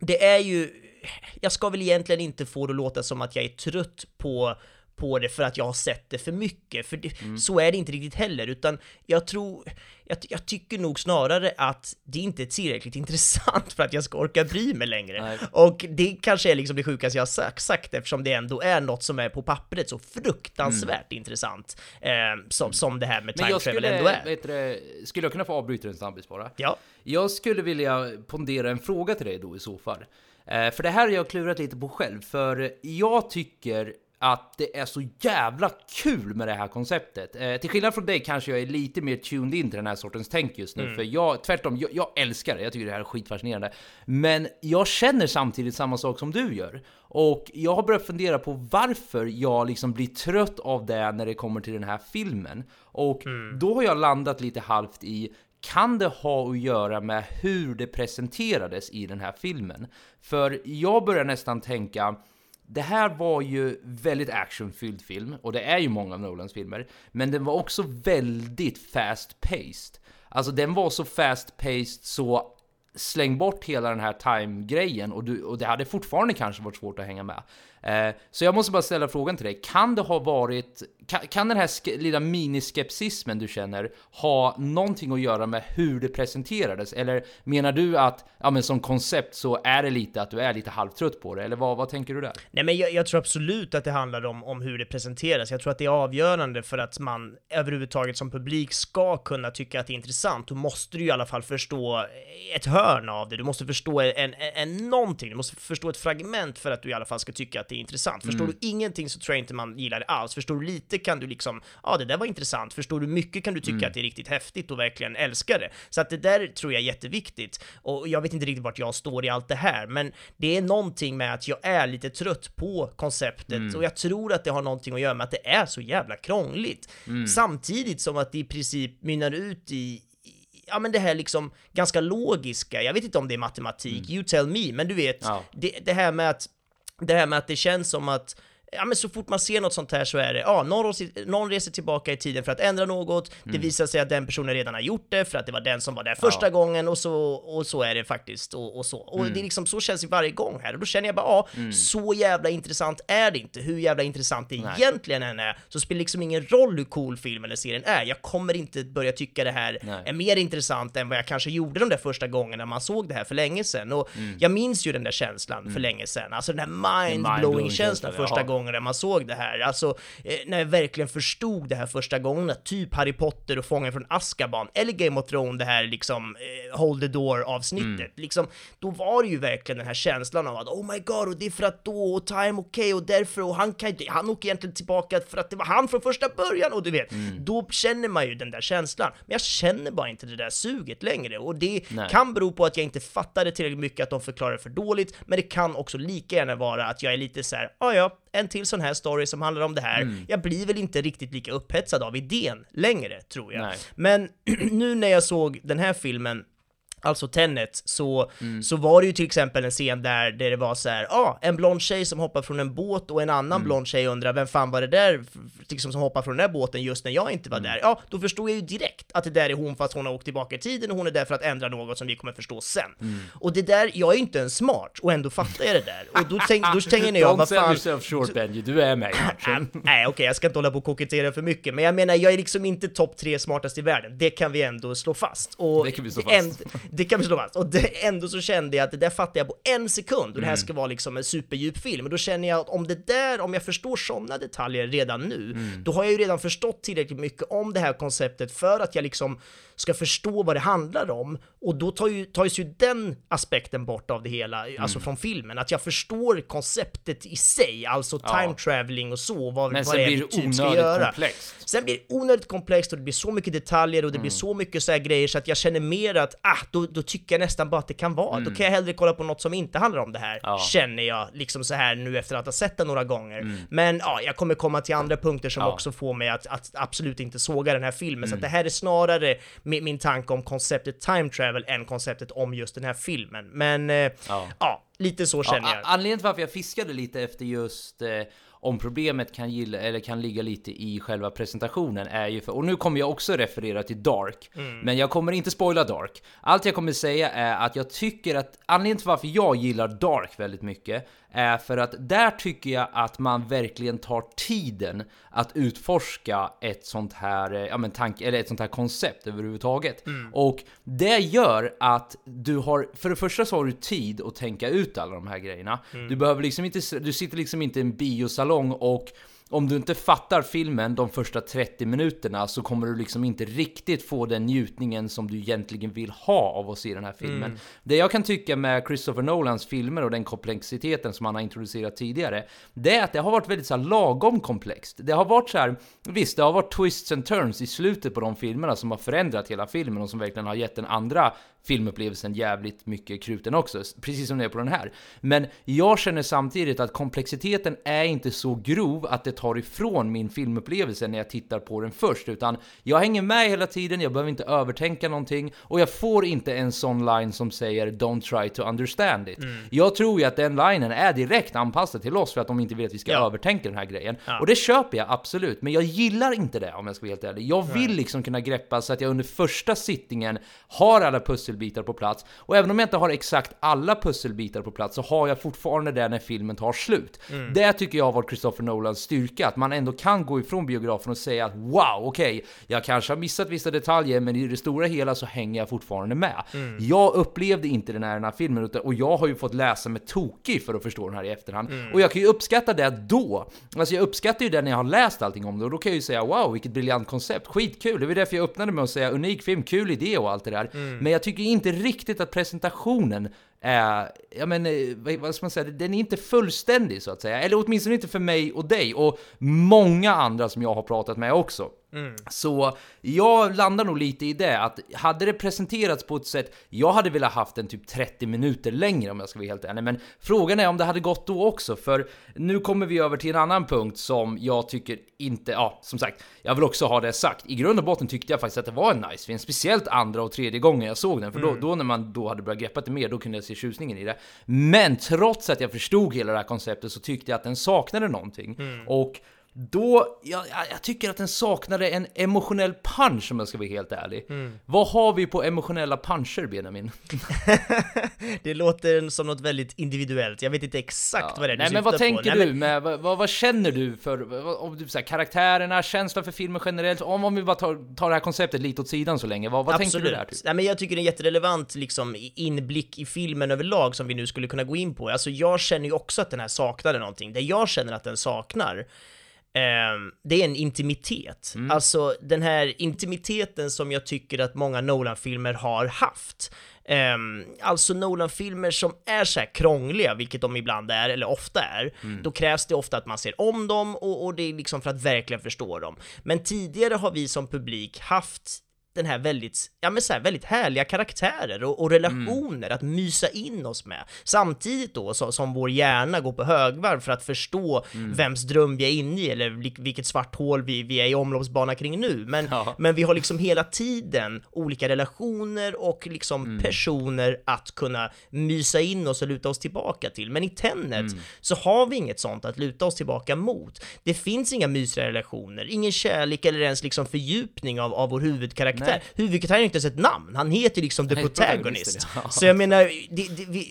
det är ju, jag ska väl egentligen inte få det att låta som att jag är trött på på det för att jag har sett det för mycket, för det, Mm. så är det inte riktigt heller, utan jag tror, jag, jag tycker nog snarare att det inte är tillräckligt intressant för att jag ska orka bry mig längre. Nej. Och det kanske är liksom det sjukaste jag har sagt, sagt eftersom det ändå är något som är på pappret så fruktansvärt intressant, eh, som, som det här med time travel skulle, ändå är. vet du, skulle jag kunna få avbryta en snabbis bara? Ja. Jag skulle vilja pondera en fråga till dig då i så fall. Eh, för det här har jag klurat lite på själv, för jag tycker att det är så jävla kul med det här konceptet. Eh, till skillnad från dig kanske jag är lite mer tuned in till den här sortens tänk just nu, Mm. för jag, tvärtom, jag, jag älskar det, jag tycker det här är skitfascinerande. Men jag känner samtidigt samma sak som du gör. Och jag har börjat fundera på varför jag liksom blir trött av det när det kommer till den här filmen. Och då har jag landat lite halvt i kan det ha att göra med hur det presenterades i den här filmen? För jag börjar nästan tänka det här var ju väldigt actionfylld film och det är ju många av Nolans filmer, men den var också väldigt fast paced. Alltså den var så fast paced så släng bort hela den här time-grejen och, och det hade fortfarande kanske varit svårt att hänga med. Eh, så jag måste bara ställa frågan till dig, kan det ha varit, kan, kan den här lilla miniskepsismen du känner ha någonting att göra med hur det presenterades? Eller menar du att, ja men som koncept så är det lite att du är lite halvtrött på det? Eller vad, vad tänker du där? Nej men jag, jag tror absolut att det handlar om, om hur det presenteras. Jag tror att det är avgörande för att man överhuvudtaget som publik ska kunna tycka att det är intressant. Då måste du i alla fall förstå ett hörn av det. Du måste förstå en, en, en någonting. Du måste förstå ett fragment för att du i alla fall ska tycka att det är intressant. Förstår mm. du ingenting så tror jag inte man gillar det alls. Förstår du lite kan du liksom, ja det där var intressant. Förstår du mycket kan du tycka mm. att det är riktigt häftigt och verkligen älska det. Så att det där tror jag är jätteviktigt. Och jag vet inte riktigt vart jag står i allt det här, men det är någonting med att jag är lite trött på konceptet mm. och jag tror att det har någonting att göra med att det är så jävla krångligt. Mm. Samtidigt som att det i princip mynnar ut i ja men det här liksom ganska logiska, jag vet inte om det är matematik, mm. you tell me, men du vet, ja. det, det här med att det här med att det känns som att ja men så fort man ser något sånt här så är det, ja, någon, någon reser tillbaka i tiden för att ändra något, mm. det visar sig att den personen redan har gjort det för att det var den som var där första ja. gången och så, och så är det faktiskt och, och så. Och mm. det är liksom, så känns det varje gång här och då känner jag bara, ja, mm. så jävla intressant är det inte. Hur jävla intressant det Nej. egentligen än är, så spelar det liksom ingen roll hur cool filmen eller serien är. Jag kommer inte börja tycka det här Nej. är mer intressant än vad jag kanske gjorde de där första gångerna man såg det här för länge sedan. Och mm. jag minns ju den där känslan för mm. länge sedan, alltså den här mind-blowing-känslan första gången gånger när man såg det här. Alltså, eh, när jag verkligen förstod det här första gången, typ Harry Potter och Fången från Azkaban, eller Game of Thrones, det här liksom eh, Hold the Door-avsnittet. Mm. Liksom, då var det ju verkligen den här känslan av att oh my god, och det är för att då, och time okej, okay, och därför, och han kan han åker egentligen tillbaka för att det var han från första början, och du vet, mm. då känner man ju den där känslan. Men jag känner bara inte det där suget längre, och det Nej. kan bero på att jag inte fattade tillräckligt mycket, att de förklarar för dåligt, men det kan också lika gärna vara att jag är lite så här, ah, ja, en till sån här story som handlar om det här. Mm. Jag blir väl inte riktigt lika upphetsad av idén längre, tror jag. Nej. Men nu när jag såg den här filmen alltså Tenet, så, mm. så var det ju till exempel en scen där, där det var så här, ah, en blond tjej som hoppar från en båt och en annan mm. blond tjej undrar vem fan var det där liksom, som hoppar från den där båten just när jag inte var mm. där? Ja, då förstod jag ju direkt att det där är hon fast hon har åkt tillbaka i tiden och hon är där för att ändra något som vi kommer förstå sen. Mm. Och det där, jag är ju inte ens smart och ändå fattar jag det där. Och då, tänk, då tänker jag, vad fan... yourself short Benji, du är med Nej, okej, okay, jag ska inte hålla på och kokettera för mycket, men jag menar, jag är liksom inte topp tre smartast i världen. Det kan vi ändå slå fast. Och det kan vi slå fast. En, det kan vi slå fast. Och det, ändå så kände jag att det där fattar jag på en sekund och det här mm. ska vara liksom en superdjup film. Och då känner jag att om det där, om jag förstår sådana detaljer redan nu, mm. då har jag ju redan förstått tillräckligt mycket om det här konceptet för att jag liksom ska förstå vad det handlar om. Och då tar ju, tas ju den aspekten bort av det hela, mm. alltså från filmen. Att jag förstår konceptet i sig, alltså time ja. traveling och så, vad, Men vad det är vi typ göra. Komplext. Sen blir det onödigt komplext och det blir så mycket detaljer och det mm. blir så mycket så här grejer så att jag känner mer att, ah, då, då tycker jag nästan bara att det kan vara. Mm. Då kan jag hellre kolla på något som inte handlar om det här, ja. känner jag liksom så här nu efter att ha sett det några gånger. Mm. Men ja, jag kommer komma till andra punkter som ja. också får mig att, att, absolut inte såga den här filmen. Så mm. det här är snarare min, min tanke om konceptet time travel än konceptet om just den här filmen. Men eh, ja. ja. lite så känner jag. Anledningen till varför jag fiskade lite efter just eh, om problemet kan, gilla, eller kan ligga lite i själva presentationen är ju för, och nu kommer jag också referera till Dark, mm. men jag kommer inte spoila Dark. Allt jag kommer säga är att jag tycker att anledningen till varför jag gillar Dark väldigt mycket är för att där tycker jag att man verkligen tar tiden att utforska ett sånt här, ja men tank, eller ett sånt här koncept överhuvudtaget. Mm. Och det gör att du har, för det första så har du tid att tänka ut alla de här grejerna. Mm. Du behöver liksom inte, du sitter liksom inte i en biosalong och om du inte fattar filmen de första 30 minuterna så kommer du liksom inte riktigt få den njutningen som du egentligen vill ha av att se den här filmen. Mm. Det jag kan tycka med Christopher Nolans filmer och den komplexiteten som han har introducerat tidigare, det är att det har varit väldigt så lagom komplext. Det har varit så här, visst, det har varit twists and turns i slutet på de filmerna som har förändrat hela filmen och som verkligen har gett den andra filmupplevelsen jävligt mycket kruten också, precis som det är på den här. Men jag känner samtidigt att komplexiteten är inte så grov att det tar ifrån min filmupplevelse när jag tittar på den först, utan jag hänger med hela tiden, jag behöver inte övertänka någonting och jag får inte en sån line som säger “Don't try to understand it”. Mm. Jag tror ju att den linen är direkt anpassad till oss för att de inte vill att vi ska ja. övertänka den här grejen. Ja. Och det köper jag absolut, men jag gillar inte det om jag ska vara helt ärlig. Jag vill liksom kunna greppa så att jag under första sittningen har alla pusselbitar på plats. Och även om jag inte har exakt alla pusselbitar på plats så har jag fortfarande det när filmen tar slut. Mm. Det tycker jag har varit Christopher Nolans styrka, att man ändå kan gå ifrån biografen och säga att wow, okej, okay, jag kanske har missat vissa detaljer, men i det stora hela så hänger jag fortfarande med. Mm. Jag upplevde inte den här, den här filmen, och jag har ju fått läsa mig tokig för att förstå den här i efterhand. Mm. Och jag kan ju uppskatta det då. Alltså jag uppskattar ju det när jag har läst allting om det, och då kan jag ju säga wow, vilket briljant koncept, skitkul. Det var därför jag öppnade med att säga unik film, kul idé och allt det där. Mm. Men jag tycker tycker inte riktigt att presentationen är, ja men, eh, vad ska man säga, den är inte fullständig så att säga. Eller åtminstone inte för mig och dig och många andra som jag har pratat med också. Mm. Så jag landar nog lite i det att hade det presenterats på ett sätt, jag hade velat haft den typ 30 minuter längre om jag ska vara helt ärlig, men frågan är om det hade gått då också, för nu kommer vi över till en annan punkt som jag tycker inte, ja, som sagt, jag vill också ha det sagt. I grund och botten tyckte jag faktiskt att det var en nice film, speciellt andra och tredje gången jag såg den, för då, mm. då när man då hade börjat greppa det mer, då kunde jag se tjusningen i det. Men trots att jag förstod hela det här konceptet så tyckte jag att den saknade någonting. Mm. Och då, jag, jag, tycker att den saknade en emotionell punch om jag ska vara helt ärlig. Mm. Vad har vi på emotionella puncher Benjamin? det låter som något väldigt individuellt, jag vet inte exakt ja. vad det är du Nej men vad tänker på. du med, vad, vad, vad, känner du för, om du, så här, karaktärerna, känslan för filmen generellt? Om, om vi bara tar, tar det här konceptet lite åt sidan så länge, vad, vad tänker du där? Typ? Nej men jag tycker det är en jätterelevant liksom inblick i filmen överlag som vi nu skulle kunna gå in på. Alltså jag känner ju också att den här saknade någonting. Det jag känner att den saknar Um, det är en intimitet. Mm. Alltså den här intimiteten som jag tycker att många Nolan-filmer har haft. Um, alltså Nolan-filmer som är så här krångliga, vilket de ibland är, eller ofta är, mm. då krävs det ofta att man ser om dem och, och det är liksom för att verkligen förstå dem. Men tidigare har vi som publik haft den här väldigt, ja men så här, väldigt härliga karaktärer och, och relationer mm. att mysa in oss med. Samtidigt då så, som vår hjärna går på högvarv för att förstå mm. vems dröm vi är inne i eller vilket svart hål vi, vi är i omloppsbana kring nu. Men, ja. men vi har liksom hela tiden olika relationer och liksom mm. personer att kunna mysa in oss och luta oss tillbaka till. Men i Tenet mm. så har vi inget sånt att luta oss tillbaka mot. Det finns inga mysiga relationer, ingen kärlek eller ens liksom fördjupning av, av vår huvudkaraktär karaktär. Huvudkaraktären har inte ens ett namn, han heter liksom The Protagonist. Ja. Så jag menar, det,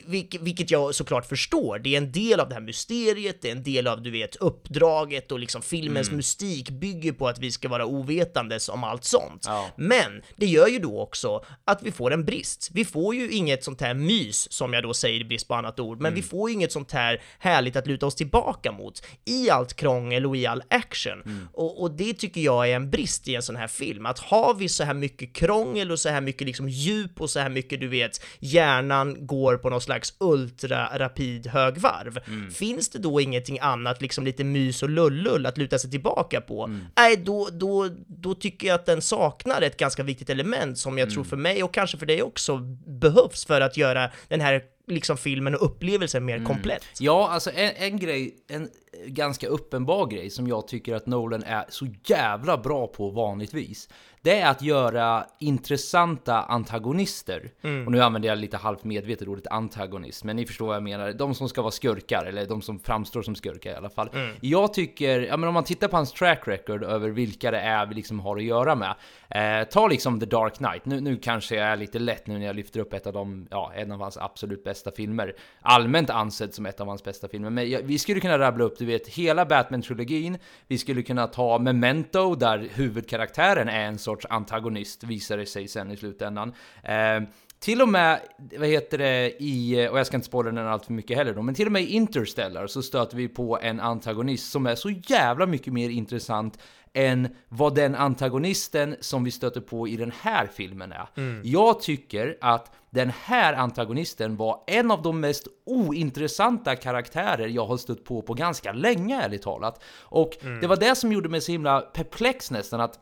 det, vilket jag såklart förstår, det är en del av det här mysteriet, det är en del av, du vet, uppdraget och liksom filmens mm. mystik bygger på att vi ska vara ovetandes om allt sånt. Ja. Men det gör ju då också att vi får en brist. Vi får ju inget sånt här mys, som jag då säger i brist på annat ord, men mm. vi får ju inget sånt här härligt att luta oss tillbaka mot i allt krångel och i all action. Mm. Och, och det tycker jag är en brist i en sån här film, att har vi så här mycket krångel och så här mycket liksom djup och så här mycket, du vet, hjärnan går på någon slags ultra-rapid högvarv. Mm. Finns det då ingenting annat, liksom lite mys och lullull att luta sig tillbaka på? Mm. Nej, då, då, då tycker jag att den saknar ett ganska viktigt element som jag mm. tror för mig och kanske för dig också behövs för att göra den här liksom filmen och upplevelsen mer mm. komplett. Ja, alltså en, en grej, en ganska uppenbar grej som jag tycker att Nolan är så jävla bra på vanligtvis det är att göra intressanta antagonister. Mm. Och nu använder jag lite halvt medvetet ordet antagonist, men ni förstår vad jag menar. De som ska vara skurkar, eller de som framstår som skurkar i alla fall. Mm. Jag tycker, ja men om man tittar på hans track record över vilka det är vi liksom har att göra med. Eh, ta liksom The Dark Knight, nu, nu kanske jag är lite lätt nu när jag lyfter upp ett av de, ja, en av hans absolut bästa filmer. Allmänt ansedd som ett av hans bästa filmer, men ja, vi skulle kunna rabbla upp, du vet, hela Batman-trilogin. Vi skulle kunna ta Memento, där huvudkaraktären är en sorts antagonist visar det sig sen i slutändan. Eh, till och med, vad heter det, i, och jag ska inte spåra den allt för mycket heller då, men till och med i Interstellar så stöter vi på en antagonist som är så jävla mycket mer intressant än vad den antagonisten som vi stöter på i den här filmen är. Mm. Jag tycker att den här antagonisten var en av de mest ointressanta karaktärer jag har stött på på ganska länge, ärligt talat. Och mm. det var det som gjorde mig så himla perplex nästan, att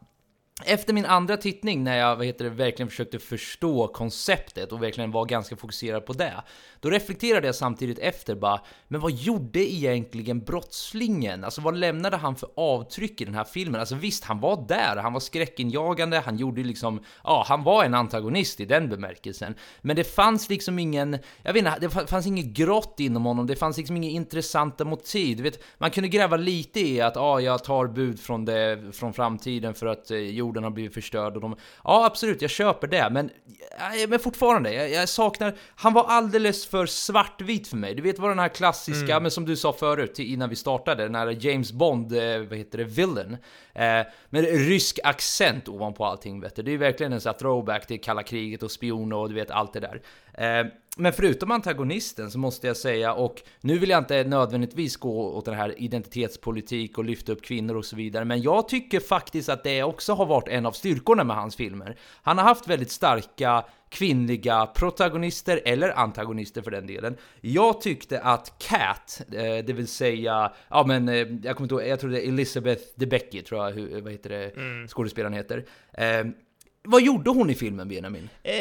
efter min andra tittning när jag vad heter det, verkligen försökte förstå konceptet och verkligen var ganska fokuserad på det. Då reflekterade jag samtidigt efter bara, men vad gjorde egentligen brottslingen? Alltså vad lämnade han för avtryck i den här filmen? Alltså visst, han var där, han var skräckinjagande, han gjorde liksom, ja, han var en antagonist i den bemärkelsen. Men det fanns liksom ingen, jag vet inte, det fanns inget grått inom honom, det fanns liksom inga intressanta motiv. Du vet, man kunde gräva lite i att, ja, jag tar bud från, det, från framtiden för att jo, jorden har blivit förstörd och de, ja absolut, jag köper det, men, men fortfarande, jag, jag saknar, han var alldeles för svartvit för mig. Du vet vad den här klassiska, mm. men som du sa förut innan vi startade, den här James Bond, eh, vad heter det, villain. Eh, med rysk accent ovanpå allting vet du. Det är ju verkligen en sån här throwback till kalla kriget och spioner och du vet allt det där. Eh, men förutom antagonisten så måste jag säga, och nu vill jag inte nödvändigtvis gå åt den här identitetspolitik och lyfta upp kvinnor och så vidare, men jag tycker faktiskt att det också har varit en av styrkorna med hans filmer. Han har haft väldigt starka kvinnliga protagonister, eller antagonister för den delen. Jag tyckte att Cat, eh, det vill säga, ja men eh, jag kommer inte ihåg, jag tror det är Elizabeth Debicki, tror jag, vad heter det, mm. skådespelaren heter. Vad gjorde hon i filmen Benjamin? Eh,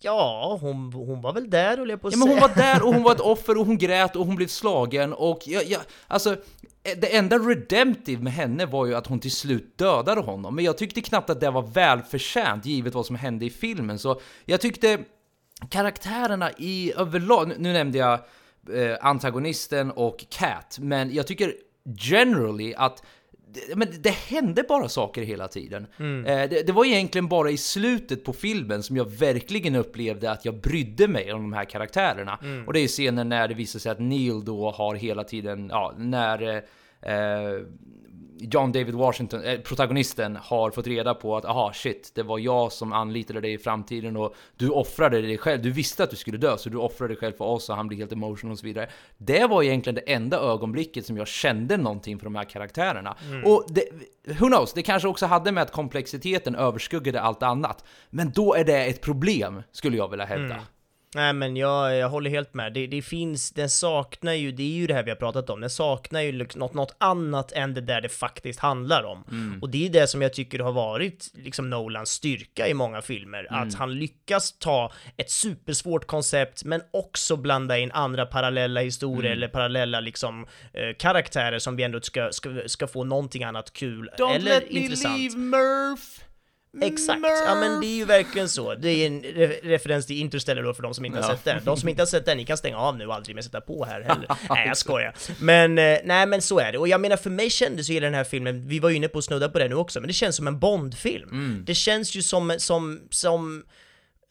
ja, hon, hon var väl där höll jag på att ja, men Hon var där och hon var ett offer och hon grät och hon blev slagen och ja, ja, alltså det enda redemptive med henne var ju att hon till slut dödade honom, men jag tyckte knappt att det var välförtjänt givet vad som hände i filmen, så jag tyckte karaktärerna i överlag, nu nämnde jag eh, antagonisten och Cat, men jag tycker generally att men det hände bara saker hela tiden. Mm. Eh, det, det, var egentligen bara i slutet på filmen som jag verkligen upplevde att jag brydde mig om de här karaktärerna. Mm. Och det är scenen när det visar sig att Neil då har hela tiden, ja, när eh, John David Washington, eh, protagonisten, har fått reda på att aha shit, det var jag som anlitade dig i framtiden och du offrade dig själv. Du visste att du skulle dö, så du offrade dig själv för oss och han blir helt emotional och så vidare. Det var egentligen det enda ögonblicket som jag kände någonting för de här karaktärerna. Mm. Och det, who knows, det kanske också hade med att komplexiteten överskuggade allt annat. Men då är det ett problem, skulle jag vilja hävda. Mm. Nej men jag, jag håller helt med. Det, det, finns, den saknar ju, det är ju det här vi har pratat om, den saknar ju liksom något, något annat än det där det faktiskt handlar om. Mm. Och det är det som jag tycker har varit liksom Nolans styrka i många filmer, mm. att han lyckas ta ett supersvårt koncept men också blanda in andra parallella historier mm. eller parallella liksom eh, karaktärer som vi ändå ska, ska, ska få någonting annat kul Don't eller let intressant. Me leave Murph. Exakt, ja men det är ju verkligen så. Det är en re referens till Interstellar då för de som inte ja. har sett den. De som inte har sett den, ni kan stänga av nu och aldrig mer sätta på här heller. nej jag skojar. Men, eh, nej men så är det. Och jag menar för mig kändes ju den här filmen, vi var ju inne på att snudda på det nu också, men det känns som en Bond-film. Mm. Det känns ju som, som, som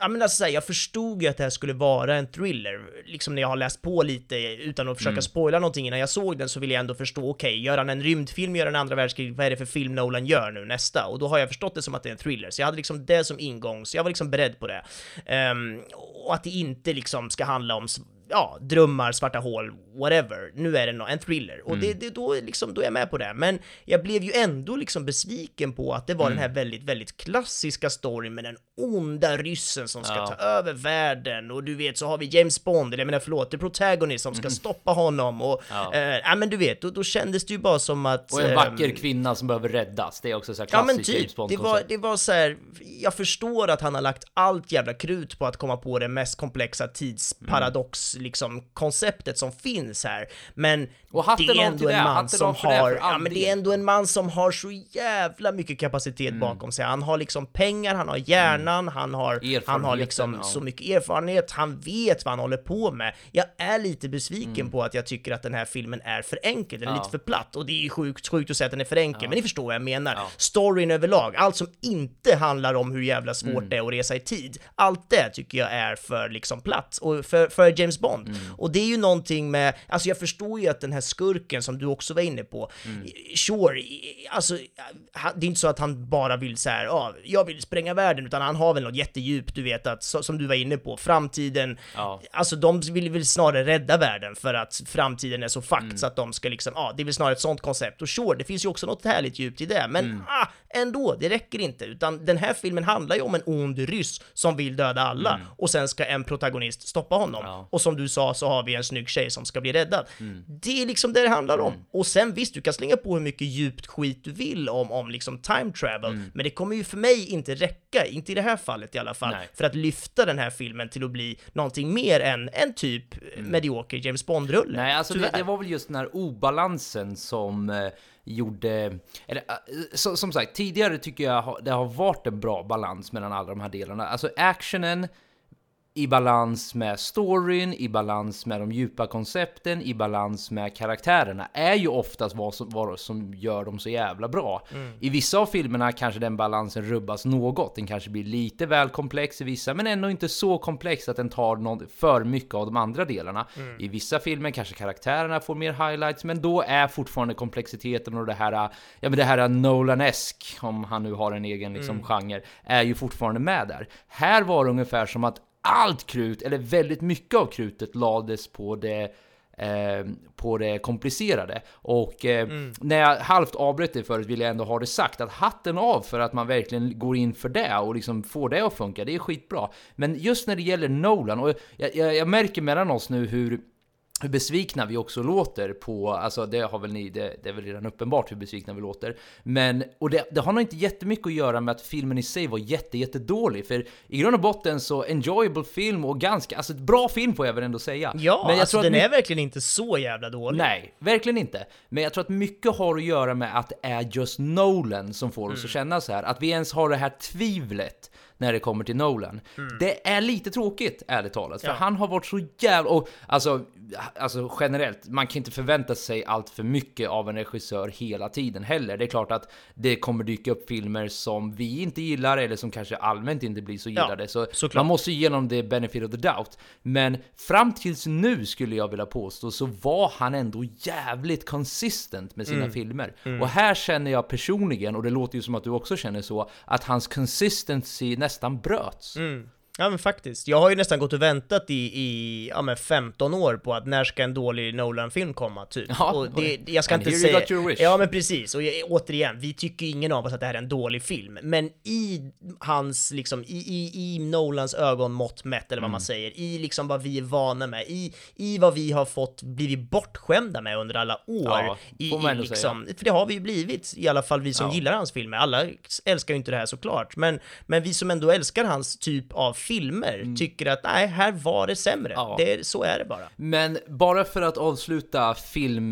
Ja men alltså jag förstod ju att det här skulle vara en thriller, liksom när jag har läst på lite utan att försöka mm. spoila någonting innan jag såg den så vill jag ändå förstå, okej, okay, gör han en rymdfilm, gör han andra världskrig, vad är det för film Nolan gör nu nästa? Och då har jag förstått det som att det är en thriller, så jag hade liksom det som ingång, så jag var liksom beredd på det. Um, och att det inte liksom ska handla om ja, drömmar, svarta hål, whatever. Nu är det en thriller. Och mm. det, det, då, liksom, då är jag med på det. Men jag blev ju ändå liksom besviken på att det var mm. den här väldigt, väldigt klassiska storyn med den onda ryssen som ska ja. ta över världen. Och du vet, så har vi James Bond, eller jag menar förlåt, the protagonist som ska mm. stoppa honom. Och, ja. Eh, ja men du vet, då, då kändes det ju bara som att... Och en vacker eh, kvinna som behöver räddas. Det är också så här klassiskt ja, men typ, James Bond det var, det var så här, jag förstår att han har lagt allt jävla krut på att komma på det mest komplexa tidsparadox liksom konceptet som finns här. Men det är ändå en man som har, ja men det är ändå en man som har så jävla mycket kapacitet mm. bakom sig. Han har liksom pengar, han har hjärnan, mm. han har, han har liksom ja. så mycket erfarenhet, han vet vad han håller på med. Jag är lite besviken mm. på att jag tycker att den här filmen är för enkel, den är ja. lite för platt och det är sjukt, sjukt att säga att den är för enkel, ja. men ni förstår vad jag menar. Storyn överlag, allt som inte handlar om hur jävla svårt mm. det är att resa i tid, allt det tycker jag är för liksom platt och för, för James Bond. Mm. Och det är ju någonting med, alltså jag förstår ju att den här skurken som du också var inne på, mm. sure, alltså det är inte så att han bara vill så här, ja, jag vill spränga världen, utan han har väl något jättedjup, du vet att, som du var inne på, framtiden, ja. alltså de vill väl snarare rädda världen för att framtiden är så fucked mm. så att de ska liksom, ja, det är väl snarare ett sånt koncept. Och sure, det finns ju också något härligt djupt i det, men mm. ah, ändå, det räcker inte, utan den här filmen handlar ju om en ond ryss som vill döda alla, mm. och sen ska en protagonist stoppa honom. Ja. Och som du sa så har vi en snygg tjej som ska bli räddad. Mm. Det är liksom det det handlar om. Och sen visst, du kan slänga på hur mycket djupt skit du vill om, om liksom time travel, Mm. men det kommer ju för mig inte räcka, inte i det här fallet i alla fall, Nej. för att lyfta den här filmen till att bli någonting mer än en typ medioker James Bond-rulle. Mm. Nej, alltså det, det var väl just den här obalansen som eh, gjorde... Eller, eh, så, som sagt, tidigare tycker jag det har varit en bra balans mellan alla de här delarna. Alltså actionen i balans med storyn, i balans med de djupa koncepten, i balans med karaktärerna är ju oftast vad som, vad som gör dem så jävla bra. I vissa av filmerna kanske den balansen rubbas något. Den kanske blir lite väl komplex i vissa, men ändå inte så komplex att den tar någon, för mycket av de andra delarna. I vissa filmer kanske karaktärerna får mer highlights, men då är fortfarande komplexiteten och det här, ja men det här Nolan-esk, om han nu har en egen liksom genre, är ju fortfarande med där. Här var det ungefär som att allt krut, eller väldigt mycket av krutet lades på det eh, på det komplicerade. Och eh, när jag halvt avbröt det förut vill jag ändå ha det sagt att hatten av för att man verkligen går in för det och liksom får det att funka. Det är skitbra. Men just när det gäller Nolan, och jag, jag, jag märker mellan oss nu hur hur besvikna vi också låter på, alltså det har väl ni, det, det är väl redan uppenbart hur besvikna vi låter. Men, och det, det har nog inte jättemycket att göra med att filmen i sig var jätte, jätte dålig. För i grund och botten så enjoyable film och ganska, alltså ett bra film får jag väl ändå säga. Ja, Men jag alltså tror att den är verkligen inte så jävla dålig. Nej, verkligen inte. Men jag tror att mycket har att göra med att det är just Nolan som får Mm. oss att känna så här. Att vi ens har det här tvivlet när det kommer till Nolan. Det är lite tråkigt, ärligt talat. För Mm. Ja. han har varit så jävla... Och alltså, alltså generellt, man kan inte förvänta sig allt för mycket av en regissör hela tiden heller. Det är klart att det kommer dyka upp filmer som vi inte gillar eller som kanske allmänt inte blir så Ja, gillade. så såklart. man måste ge honom det benefit of the doubt. Men fram tills nu skulle jag vilja påstå så var han ändå jävligt consistent med sina filmer. Och här känner jag personligen, och det låter ju som att du också känner så, att hans consistency nästan bröts. Mm. Ja men faktiskt. Jag har ju nästan gått och väntat i, i ja, men 15 år på att när ska en dålig Nolan-film komma, typ. Ja, och det, jag ska inte here you säga... got your wish. Ja men precis, och jag, återigen, vi tycker ingen av oss att det här är en dålig film, men i hans, liksom, i, i, i Nolans ögonmått mätt, eller vad Mm. man säger, i liksom vad vi är vana med, i, i vad vi har fått blivit bortskämda med under alla år. Ja, i, i liksom, För det har vi ju blivit, i alla fall vi som Ja. gillar hans filmer. Alla älskar ju inte det här såklart, men, men vi som ändå älskar hans typ av filmer tycker att nej, här var det sämre. Mm. Ja. Det, så är det bara. Men bara för att avsluta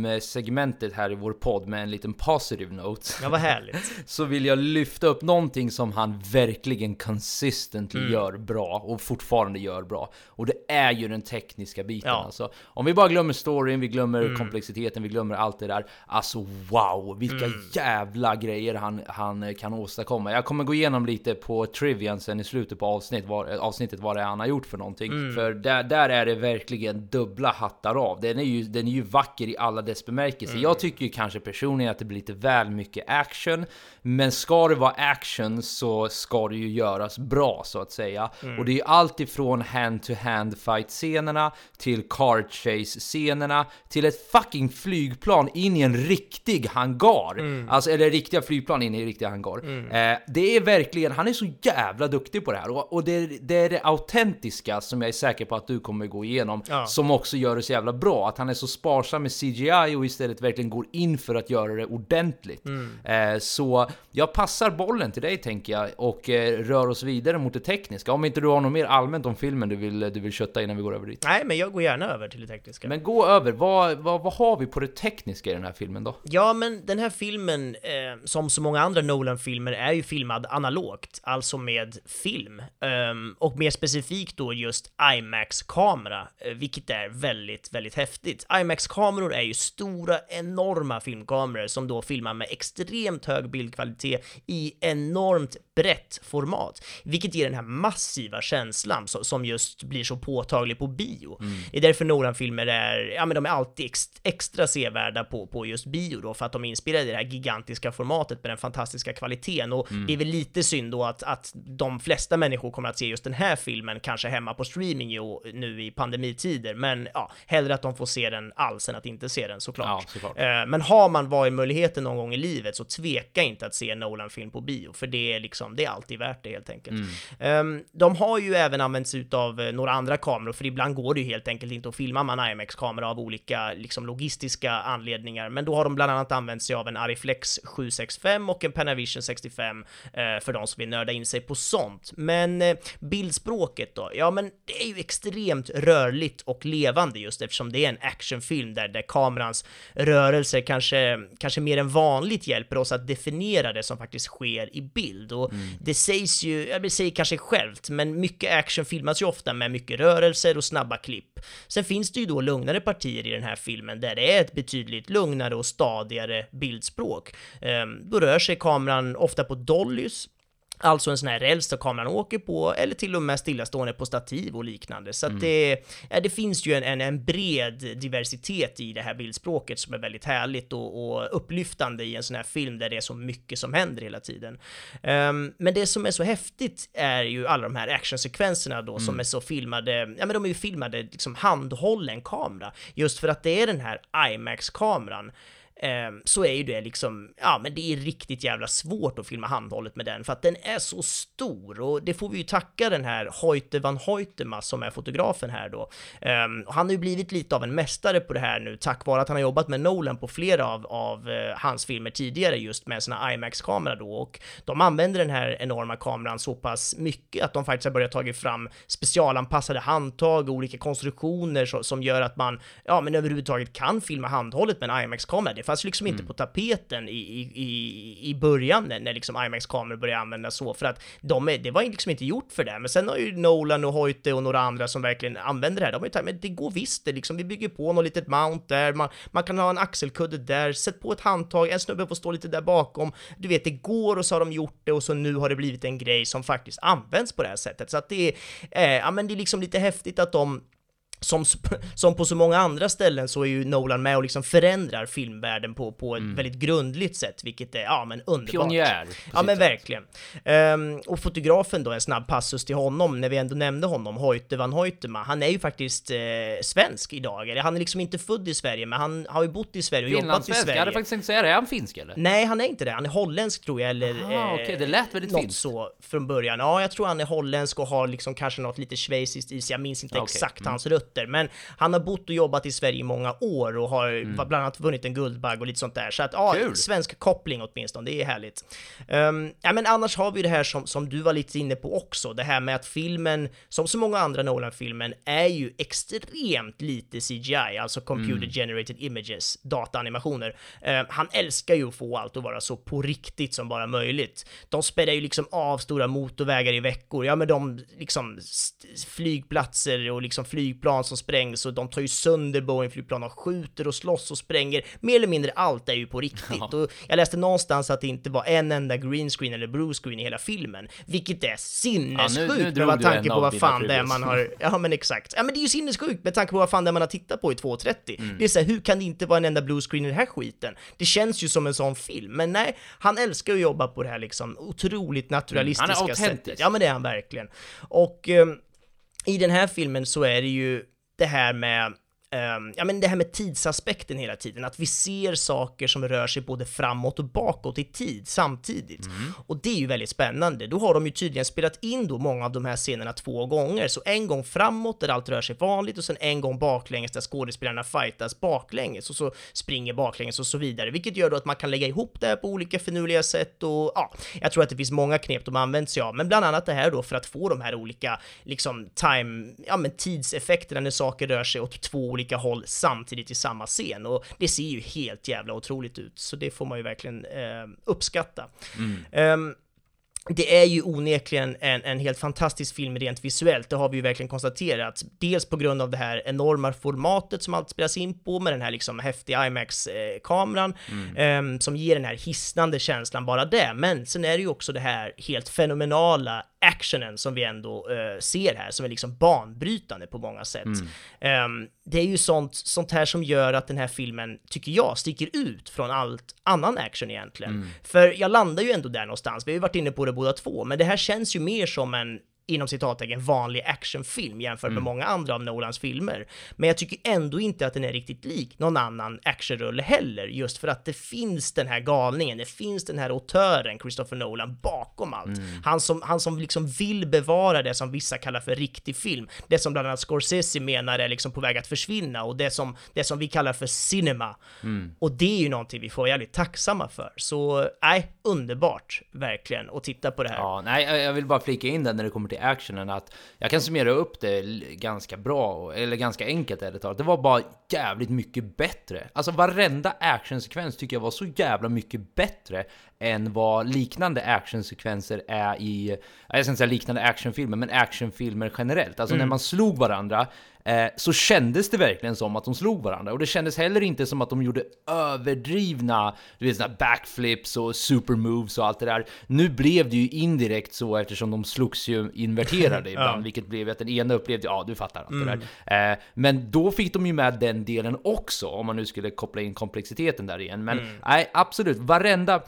filmsegmentet här i vår podd med en liten positive note. Ja, vad härligt. så vill jag lyfta upp någonting som han verkligen consistently Mm. gör bra och fortfarande gör bra. Och det är ju den tekniska biten Ja. alltså. Om vi bara glömmer storyn, vi glömmer Mm. komplexiteten, vi glömmer allt det där. Alltså wow, vilka Mm. jävla grejer han, han kan åstadkomma. Jag kommer gå igenom lite på trivian sen i slutet på avsnitt, var, avsnittet vad det är han har gjort för någonting. Mm. För där, där är det verkligen dubbla hattar av. Den är ju, den är ju vacker i alla dess bemärkelser. Mm. Jag tycker ju kanske personligen att det blir lite väl mycket action. Men ska det vara action så ska det ju göras bra så att säga. Mm. Och det är ju allt ifrån hand-to-hand fight-scenerna till car chase-scenerna till ett fucking flygplan in i en riktig hangar. Mm. Alltså, eller riktiga flygplan in i en riktig hangar. Eh, det är verkligen, han är så jävla duktig på det här. Och, och det, det är det autentiska som jag är säker på att du kommer gå igenom. Ja. Som också gör det så jävla bra. Att han är så sparsam med CGI och istället verkligen går in för att göra det ordentligt. Eh, så jag passar bollen till dig tänker jag och eh, rör oss vidare mot det tekniska. Om inte du har något mer allmänt om filmen du vill, du vill kötta innan vi går över dit. Nej, men jag går gärna över till det tekniska. Men gå över, vad, vad, vad har vi på det tekniska i den här filmen då? Ja, men den här filmen, eh, som så många andra Nolan-filmer, är ju filmad analogt, alltså med film. Ehm, och mer specifikt då just IMAX-kamera, eh, vilket är väldigt, väldigt häftigt. IMAX-kameror är ju stora, enorma filmkameror som då filmar med extremt hög bildkvalitet i enormt brett format, vilket ger den här massiva känslan som just blir så påtaglig på bio. Det är därför Nolan-filmer är, ja men de är alltid ex, extra sevärda på, på just bio då, för att de är inspirerade i det här gigantiska formatet med den fantastiska kvaliteten och det är väl lite synd då att, att de flesta människor kommer att se just den här filmen kanske hemma på streaming ju, nu i pandemitider, men ja, hellre att de får se den alls än att inte se den såklart. Ja, såklart. Eh, Men har man varit möjligheten någon gång i livet så tveka inte att se en Nolan-film på bio, för det är liksom, liksom. Det är alltid värt det helt enkelt. Um, de har ju även använt sig av eh, några andra kameror, för ibland går det ju helt enkelt inte att filma med en IMX-kamera av olika liksom, logistiska anledningar. Men då har de bland annat använt sig av en Ariflex 765 och en Panavision 65 eh, för de som vill nörda in sig på sånt. Men eh, bildspråket då? Ja, men det är ju extremt rörligt och levande just eftersom det är en actionfilm där, där kamerans rörelser kanske, kanske mer än vanligt hjälper oss att definiera det som faktiskt sker i bild. Och mm. det sägs ju, jag vill säger kanske självt, men mycket action filmas ju ofta med mycket rörelser och snabba klipp. Sen finns det ju då lugnare partier i den här filmen där det är ett betydligt lugnare och stadigare bildspråk. Ehm, då rör sig kameran ofta på dollys, Alltså en sån här räls där kameran åker på, eller till och med stillastående på stativ och liknande. Så mm. det, ja, det finns ju en, en, en, bred diversitet i det här bildspråket som är väldigt härligt och, och, upplyftande i en sån här film där det är så mycket som händer hela tiden. Um, men det som är så häftigt är ju alla de här actionsekvenserna då mm. som är så filmade, ja men de är ju filmade liksom handhållen kamera, just för att det är den här IMAX-kameran Ehm, så är ju det liksom, ja men det är riktigt jävla svårt att filma handhållet med den för att den är så stor. Och det får vi ju tacka den här Hoyte van Hoytema som är fotografen här då. Um, han har ju blivit lite av en mästare på det här nu tack vare att han har jobbat med Nolan på flera av, av uh, hans filmer tidigare just med sina IMAX-kamera då. Och de använder den här enorma kameran så pass mycket att de faktiskt har börjat tagit fram specialanpassade handtag och olika konstruktioner så, som gör att man, ja men överhuvudtaget kan filma handhållet med en IMAX-kamera fanns liksom inte mm. på tapeten i, i, i början när, när liksom IMAX-kameror började användas så, för att de är, det var liksom inte gjort för det. Men sen har ju Nolan och Hoyte och några andra som verkligen använder det här, de har ju tagit, men det går visst det liksom, vi bygger på något litet mount där, man, man kan ha en axelkudde där, sätt på ett handtag, en snubbe får stå lite där bakom, du vet, det går och så har de gjort det och så nu har det blivit en grej som faktiskt används på det här sättet. Så att det är, eh, ja men det är liksom lite häftigt att de som, som på så många andra ställen så är ju Nolan med och liksom förändrar filmvärlden på, på ett mm. väldigt grundligt sätt, vilket är, ja men underbart. Pionjär. Ja men verkligen. Um, och fotografen då, en snabb passus till honom, när vi ändå nämnde honom, Hoyte van Hoytema, han är ju faktiskt eh, svensk idag. Eller han är liksom inte född i Sverige, men han har ju bott i Sverige och jobbat i Sverige. Jag hade faktiskt tänkt säga det, är han finsk eller? Nej, han är inte det. Han är holländsk tror jag, eller... Ah, eh, okej, okay. det lät väldigt något finskt. så från början. Ja, jag tror han är holländsk och har liksom kanske något lite schweiziskt i sig. Jag minns inte okay. exakt mm. hans rötter, men han har bott och jobbat i Sverige i många år och har mm. bland annat vunnit en Guldbagge och lite sånt där. Så att ja, Kul. svensk koppling åtminstone, det är härligt. Um, ja, men annars har vi det här som, som du var lite inne på också, det här med att filmen, som så många andra Nolan-filmen, är ju extremt lite CGI, alltså computer mm. generated images, dataanimationer. Um, han älskar ju att få allt att vara så på riktigt som bara möjligt. De spärrar ju liksom av stora motorvägar i veckor, ja men de liksom flygplatser och liksom flygplan som sprängs och de tar ju sönder Boeing-flygplan och skjuter och slåss och spränger. Mer eller mindre allt är ju på riktigt. Ja. Och jag läste någonstans att det inte var en enda green screen eller blue screen i hela filmen, vilket är sinnessjukt ja, med tanke på vad fan det är man har... Ja men exakt. Ja men det är ju sinnessjukt med tanke på vad fan det är man har tittat på i 2.30. Mm. Det är såhär, hur kan det inte vara en enda blue screen i den här skiten? Det känns ju som en sån film, men nej, han älskar att jobba på det här liksom otroligt naturalistiska mm, han är sättet. Ja men det är han verkligen. Och um, i den här filmen så är det ju det här med ja, men det här med tidsaspekten hela tiden, att vi ser saker som rör sig både framåt och bakåt i tid samtidigt. Mm. Och det är ju väldigt spännande. Då har de ju tydligen spelat in då många av de här scenerna två gånger, så en gång framåt där allt rör sig vanligt och sen en gång baklänges där skådespelarna fightas baklänges och så springer baklänges och så vidare, vilket gör då att man kan lägga ihop det här på olika finurliga sätt och ja, jag tror att det finns många knep de använt sig av, men bland annat det här då för att få de här olika liksom time, ja men tidseffekterna när saker rör sig åt två olika håll samtidigt i samma scen och det ser ju helt jävla otroligt ut, så det får man ju verkligen eh, uppskatta. Mm. Um, det är ju onekligen en, en helt fantastisk film rent visuellt, det har vi ju verkligen konstaterat. Dels på grund av det här enorma formatet som allt spelas in på med den här liksom häftiga IMAX-kameran mm. eh, som ger den här hisnande känslan bara det. Men sen är det ju också det här helt fenomenala actionen som vi ändå uh, ser här, som är liksom banbrytande på många sätt. Mm. Um, det är ju sånt, sånt här som gör att den här filmen, tycker jag, sticker ut från allt annan action egentligen. Mm. För jag landar ju ändå där någonstans, vi har ju varit inne på det båda två, men det här känns ju mer som en inom citattecken vanlig actionfilm jämfört med Mm. många andra av Nolans filmer. Men jag tycker ändå inte att den är riktigt lik någon annan actionrulle heller, just för att det finns den här galningen, det finns den här autören, Christopher Nolan, bakom allt. Mm. Han, som, han som liksom vill bevara det som vissa kallar för riktig film, det som bland annat Scorsese menar är liksom på väg att försvinna och det som, det som vi kallar för cinema. Mm. Och det är ju någonting vi får vara jävligt tacksamma för. Så, nej, underbart, verkligen, att titta på det här. Ja, nej, jag- vill bara flika in där när det kommer till actionen att jag kan summera upp det ganska bra, eller ganska enkelt ärligt talat. Det var bara jävligt mycket bättre. Alltså varenda actionsekvens tycker jag var så jävla mycket bättre än vad liknande actionsekvenser är i, jag ska inte säga liknande actionfilmer, men actionfilmer generellt. Alltså när Mm. man slog varandra eh, så kändes det verkligen som att de slog varandra. Och det kändes heller inte som att de gjorde överdrivna, du vet såna backflips och supermoves och allt det där. Nu blev det ju indirekt så eftersom de slogs ju inverterade ibland, Ja. vilket blev att den ena upplevde, ja du fattar allt Mm. det där. Eh, men då fick de ju med den delen också, om man nu skulle koppla in komplexiteten där igen. Men Mm. nej, absolut, varenda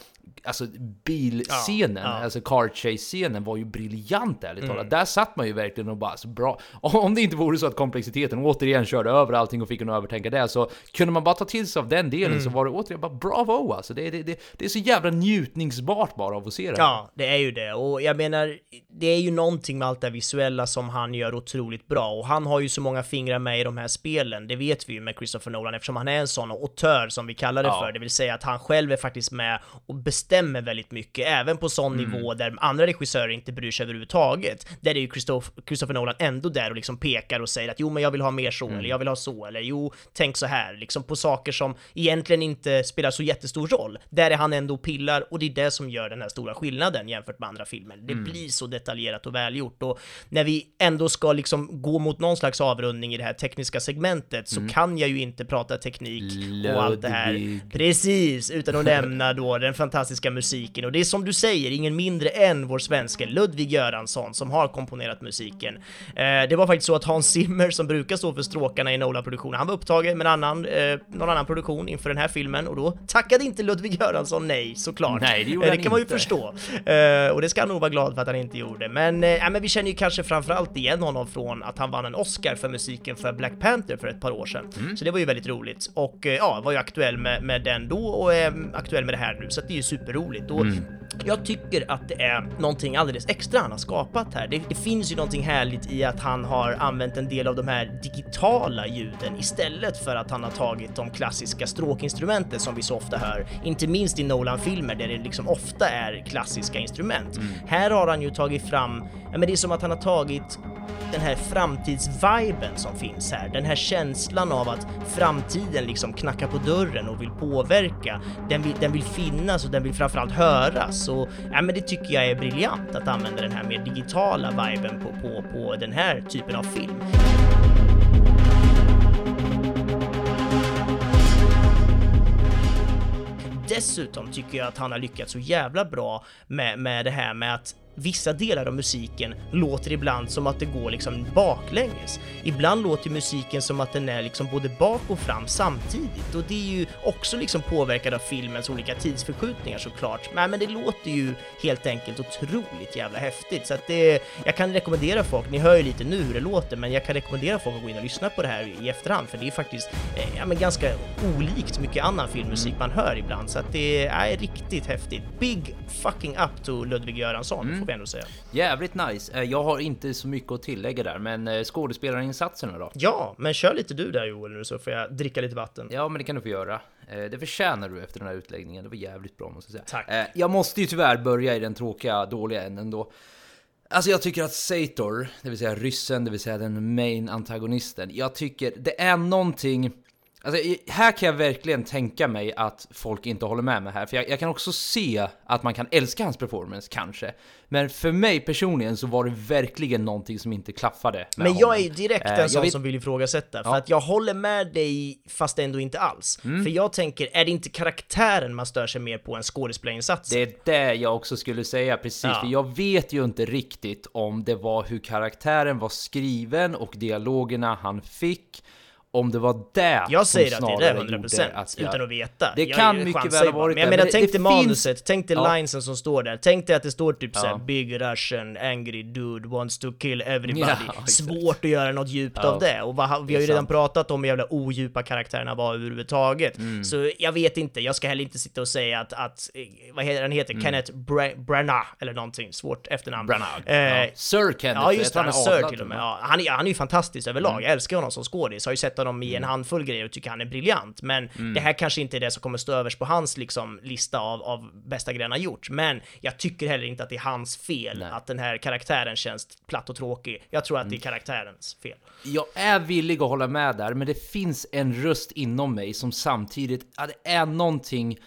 Alltså bilscenen, Ja, ja. alltså car chase-scenen var ju briljant ärligt Mm. talat. Där satt man ju verkligen och bara så bra. Om det inte vore så att komplexiteten återigen körde över allting och fick en att övertänka det, så kunde man bara ta till sig av den delen Mm. så var det återigen bara bravo alltså. Det, det, det, det är så jävla njutningsbart bara av att se det. Ja, det är ju det. Och jag menar, det är ju någonting med allt det visuella som han gör otroligt bra. Och han har ju så många fingrar med i de här spelen, det vet vi ju med Christopher Nolan, eftersom han är en sån autör som vi kallar det Ja. för. Det vill säga att han själv är faktiskt med och bestämmer väldigt mycket, även på sån Mm. nivå där andra regissörer inte bryr sig överhuvudtaget. Där är ju Christoph, Christopher Nolan ändå där och liksom pekar och säger att jo, men jag vill ha mer så, Mm. eller jag vill ha så, eller jo, tänk så här, liksom på saker som egentligen inte spelar så jättestor roll. Där är han ändå och pillar och det är det som gör den här stora skillnaden jämfört med andra filmer. Det Mm. blir så detaljerat och välgjort och när vi ändå ska liksom gå mot någon slags avrundning i det här tekniska segmentet så Mm. kan jag ju inte prata teknik och allt det här. Precis, utan att nämna då den fantastiska musiken och det är som du säger, ingen mindre än vår svenske Ludvig Göransson som har komponerat musiken. Eh, det var faktiskt så att Hans Zimmer som brukar stå för stråkarna i Nolan-produktionen, han var upptagen med en annan, eh, någon annan produktion inför den här filmen och då tackade inte Ludvig Göransson nej, såklart. Nej, det gjorde Eh, det kan man ju förstå. Eh, och det ska han nog vara glad för att han inte gjorde. Men, eh, men vi känner ju kanske framförallt igen honom från att han vann en Oscar för musiken för Black Panther för ett par år sedan. Mm. Så det var ju väldigt roligt. Och eh, ja, var ju aktuell med, med den då och är aktuell med det här nu, så det är ju superroligt. Då, Mm jag tycker att det är någonting alldeles extra han har skapat här. Det, det finns ju någonting härligt i att han har använt en del av de här digitala ljuden istället för att han har tagit de klassiska stråkinstrumenten som vi så ofta hör, inte minst i Nolan-filmer där det liksom ofta är klassiska instrument. Här har han ju tagit fram, ja men det är som att han har tagit den här framtidsviben som finns här, den här känslan av att framtiden liksom knackar på dörren och vill påverka. Den vill, den vill finnas och den vill framförallt höras så ja, men det tycker jag är briljant att använda den här mer digitala viben på, på, på den här typen av film. Dessutom tycker jag att han har lyckats så jävla bra med, med det här med att vissa delar av musiken låter ibland som att det går liksom baklänges. Ibland låter musiken som att den är liksom både bak och fram samtidigt och det är ju också liksom påverkat av filmens olika tidsförskjutningar såklart. Men, men det låter ju helt enkelt otroligt jävla häftigt så att det, jag kan rekommendera folk, ni hör ju lite nu hur det låter, men jag kan rekommendera folk att gå in och lyssna på det här i efterhand för det är faktiskt eh, ja, men ganska olikt mycket annan filmmusik man hör ibland så att det är riktigt häftigt. Big fucking up to Ludvig Göransson, får vi ändå säga. Jävligt nice. Eh, Jag har inte så mycket att tillägga där, men eh, skådespelarinsatserna då? Ja, men kör lite du där Joel nu så får jag dricka lite vatten. Ja, men det kan du få göra. Eh, Det förtjänar du efter den här utläggningen. Det var jävligt bra måste jag säga. Tack. Jag måste ju tyvärr börja i den tråkiga, dåliga änden då. Alltså jag tycker att Sator, det vill säga ryssen, det vill säga den main antagonisten, jag tycker det är någonting... Alltså här kan jag verkligen tänka mig att folk inte håller med mig här, för jag, jag kan också se att man kan älska hans performance, kanske. Men för mig personligen så var det verkligen någonting som inte klaffade med Men honom. jag är ju direkt Eh, en jag sån vet- som vill ifrågasätta, för Ja. att jag håller med dig fast ändå inte alls. Mm. För jag tänker, är det inte karaktären man stör sig mer på än skådespelarinsatsen? Det är det jag också skulle säga precis, Ja. för jag vet ju inte riktigt om det var hur karaktären var skriven och dialogerna han fick om det var det Jag som säger att det är det gjorde 100% att jag- utan att veta. Det Jag kan mycket väl ha varit Men jag menar, men tänk dig finns- manuset, tänk dig Ja. linesen som står där. Tänk dig att det står typ såhär Ja. Big Russian, angry dude, wants to kill everybody. Ja. Svårt att göra något djupt av det. Och vad, vi har ju redan pratat om hur jävla odjupa karaktärerna var överhuvudtaget. Mm. Så jag vet inte, jag ska heller inte sitta och säga att, att eh, vad heter han heter? Kenneth Bra- Branagh eller någonting, svårt efternamn. Mm. Branagh. Eh, ja. Sir Kenneth, Ja just det, han är Sir till och med. Ja, han, är, han är ju fantastisk överlag, Mm. jag älskar honom som skådis, har ju sett honom i en handfull grejer och tycker han är briljant. Men Mm. det här kanske inte är det som kommer stå överst på hans liksom, lista av, av bästa grejerna gjort. Men jag tycker heller inte att det är hans fel att den här karaktären känns platt och tråkig. Jag tror att Mm. det är karaktärens fel. Jag är villig att hålla med där, men det finns en röst inom mig som samtidigt, ja, det är någonting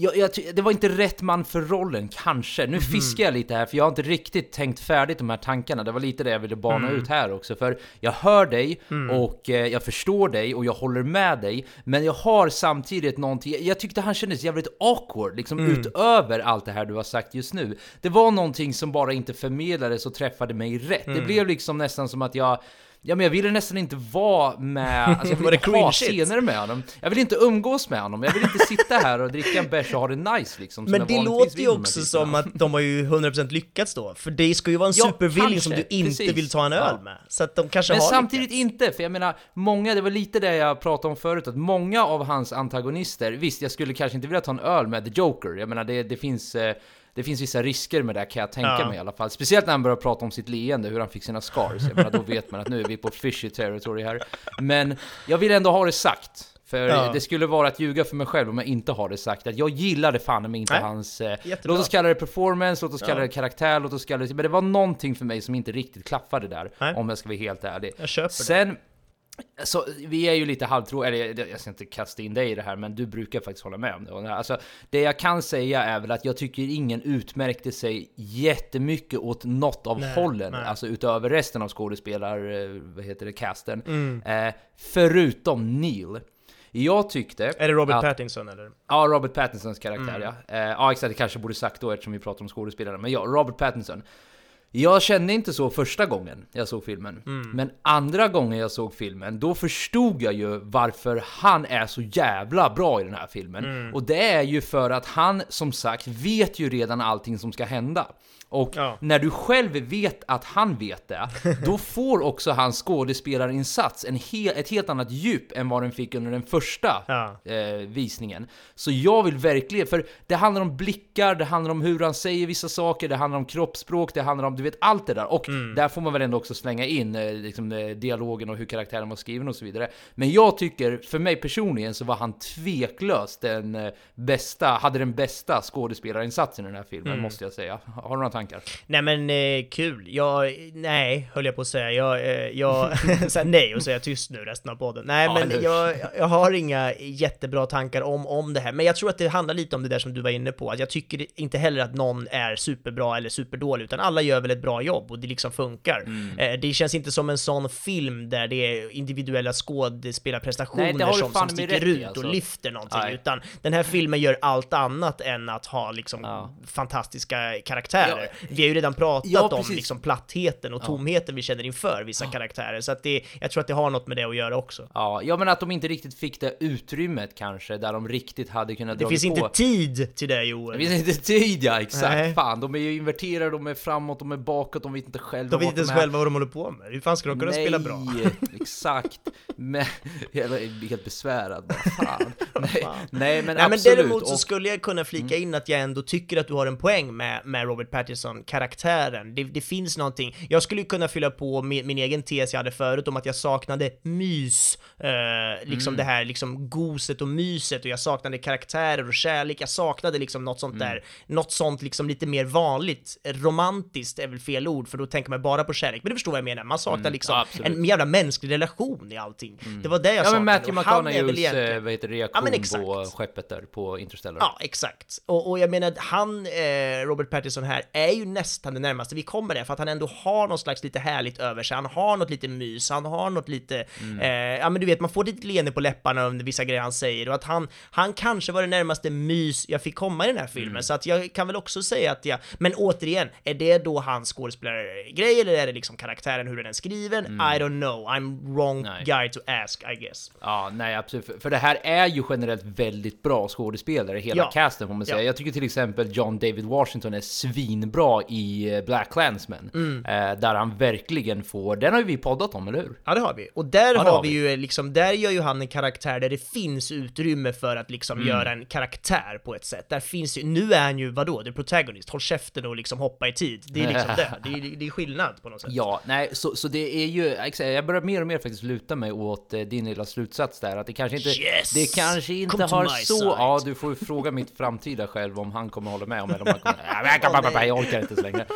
jag, jag, det var inte rätt man för rollen, kanske. Nu fiskar jag lite här, för jag har inte riktigt tänkt färdigt de här tankarna. Det var lite det jag ville bana Mm. ut här också. För jag hör dig Mm. och eh, jag förstår dig och jag håller med dig. Men jag har samtidigt någonting, jag tyckte han kändes jävligt awkward, liksom Mm. utöver allt det här du har sagt just nu. Det var någonting som bara inte förmedlades och träffade mig rätt. Det Mm. blev liksom nästan som att jag Ja men jag ville nästan inte vara med, alltså jag ville inte ha scener med honom. Jag vill inte umgås med honom, jag vill inte sitta här och dricka en bärs och ha det nice liksom. som Men det låter ju också som att de har ju 100% lyckats då. För det ska ju vara en Ja, supervilling som du inte precis. vill ta en öl Ja. med. Så att de kanske Men har samtidigt inte, för jag menar, många, det var lite det jag pratade om förut, att många av hans antagonister, visst jag skulle kanske inte vilja ta en öl med The Joker, jag menar det, det finns eh, det finns vissa risker med det kan jag tänka Ja. mig i alla fall. Speciellt när han börjar prata om sitt leende, hur han fick sina scars. Jag menar, då vet man att nu är vi på fishy territory här. Men jag vill ändå ha det sagt. För Ja. det skulle vara att ljuga för mig själv om jag inte har det sagt. Att jag gillade fan men inte Nej. hans... Eh, låt oss kalla det performance, låt oss kalla Ja. det karaktär, låt oss kalla det... Men det var någonting för mig som inte riktigt klaffade där. Nej. Om jag ska vara helt ärlig. Jag köper det. Så vi är ju lite halvtro, eller jag ska inte kasta in dig i det här, men du brukar faktiskt hålla med om det. Alltså, det jag kan säga är väl att jag tycker ingen utmärkte sig jättemycket åt något av Nej, hållen, nej. alltså utöver resten av skådespelar, eh, vad heter det, casten. Mm. Eh, förutom Neil. Jag tyckte... Är det Robert att, Pattinson eller? Ja, Robert Pattinsons karaktär Mm. ja. Eh, ja, exakt, det kanske borde sagt då eftersom vi pratar om skådespelare. Men ja, Robert Pattinson. Jag kände inte så första gången jag såg filmen. Mm. Men andra gången jag såg filmen, då förstod jag ju varför han är så jävla bra i den här filmen. Mm. Och det är ju för att han, som sagt, vet ju redan allting som ska hända. Och när du själv vet att han vet det, då får också hans skådespelarinsats en he ett helt annat djup än vad den fick under den första eh, visningen. Så jag vill verkligen, för det handlar om blickar, det handlar om hur han säger vissa saker, det handlar om kroppsspråk, det handlar om, du vet, allt det där. Och Mm. där får man väl ändå också slänga in eh, liksom, eh, dialogen och hur karaktären var skriven och så vidare. Men jag tycker, för mig personligen, så var han tveklöst den eh, bästa, hade den bästa skådespelarinsatsen i den här filmen, Mm. måste jag säga. Har du några tankar? Nej men eh, kul. Jag, nej, höll jag på att säga. Jag, eh, jag säger nej och säga tyst nu resten av podden. Nej Ja, men jag, jag har inga jättebra tankar om, om det här. Men jag tror att det handlar lite om det där som du var inne på. Att jag tycker inte heller att någon är superbra eller superdålig, utan alla gör väl ett bra jobb och det liksom funkar. Mm. Eh, det känns inte som en sån film där det är individuella Nej, skådespelarprestationer du som, som sticker ut alltså. och lyfter någonting. Nej. Utan den här filmen gör allt annat än att ha liksom fantastiska karaktärer. Vi har ju redan pratat Ja, om liksom plattheten och tomheten vi känner inför vissa karaktärer. Så att det, jag tror att det har något med det att göra också. Ja, ja men att de inte riktigt fick det utrymmet kanske, där de riktigt hade kunnat Det finns på. inte tid till det Joel. Det finns inte tid ja, exakt. Nej. Fan, de är ju inverterade, de är framåt, de är bakåt, de vet inte själva De vet inte ens själva vad de håller på med. Hur fan ska de kunna Nej, spela bra? exakt. Men, jag är helt besvärad. Bara, fan. Nej, nej, men Nej, men absolut. däremot så skulle jag kunna flika in att jag ändå tycker att du har en poäng med, med Robert Pattinson-karaktären. Det, det finns någonting. Jag skulle ju kunna fylla på min, min egen tes jag hade förut om att jag saknade mys, eh, liksom Mm. det här liksom goset och myset och jag saknade karaktärer och kärlek. Jag saknade liksom något sånt Mm. där, något sånt liksom lite mer vanligt. Romantiskt är väl fel ord för då tänker man bara på kärlek, men du förstår vad jag menar. Man saknar Mm, liksom ja, absolut. en jävla mänsklig relation i allting. Det var det jag Ja saknade. men Matthew väl McConaughys, egentligen- eh, vad heter det, Ja, reaktion exakt. på skeppet där, på Interstellar. Ja, exakt. Och, och jag menar, han, eh, Robert Pattinson här, är ju nästan det närmaste vi kommer det, för att han ändå har något slags lite härligt över sig. Han har något lite mys, han har något lite, Mm. eh, ja men du vet, man får lite leende på läpparna under vissa grejer han säger, och att han, han kanske var det närmaste mys jag fick komma i den här filmen, Mm. så att jag kan väl också säga att jag, men återigen, är det då hans skådespelargrej eller är det liksom karaktären, hur den är skriven? Mm. I don't know, I'm wrong Nej. guy to ask, I guess. Ja, nej absolut. För- För det här är ju generellt väldigt bra skådespelare, hela Ja. casten får man säga. Ja. Jag tycker till exempel John David Washington är svinbra i eh, Black Klansman. Mm. Eh, där han verkligen får, den har ju vi poddat om, eller hur? Ja, det har vi. Och där Ja, har har vi ju liksom, där gör ju han en karaktär där det finns utrymme för att liksom Mm. göra en karaktär på ett sätt. Där finns ju, nu är han ju, vadå, är protagonist, håll käften och liksom hoppa i tid. Det är liksom det. Det är, det är skillnad på något sätt. Ja, nej, så, så det är ju, jag börjar mer och mer faktiskt luta mig åt eh, din lilla slutsats där, att det kanske inte, Yes! det kanske inte Come har så, side. ja du får ju fråga mitt framtida själv om han kommer hålla med om eller om han kommer, ja, jag, kan, bara, jag orkar inte så länge.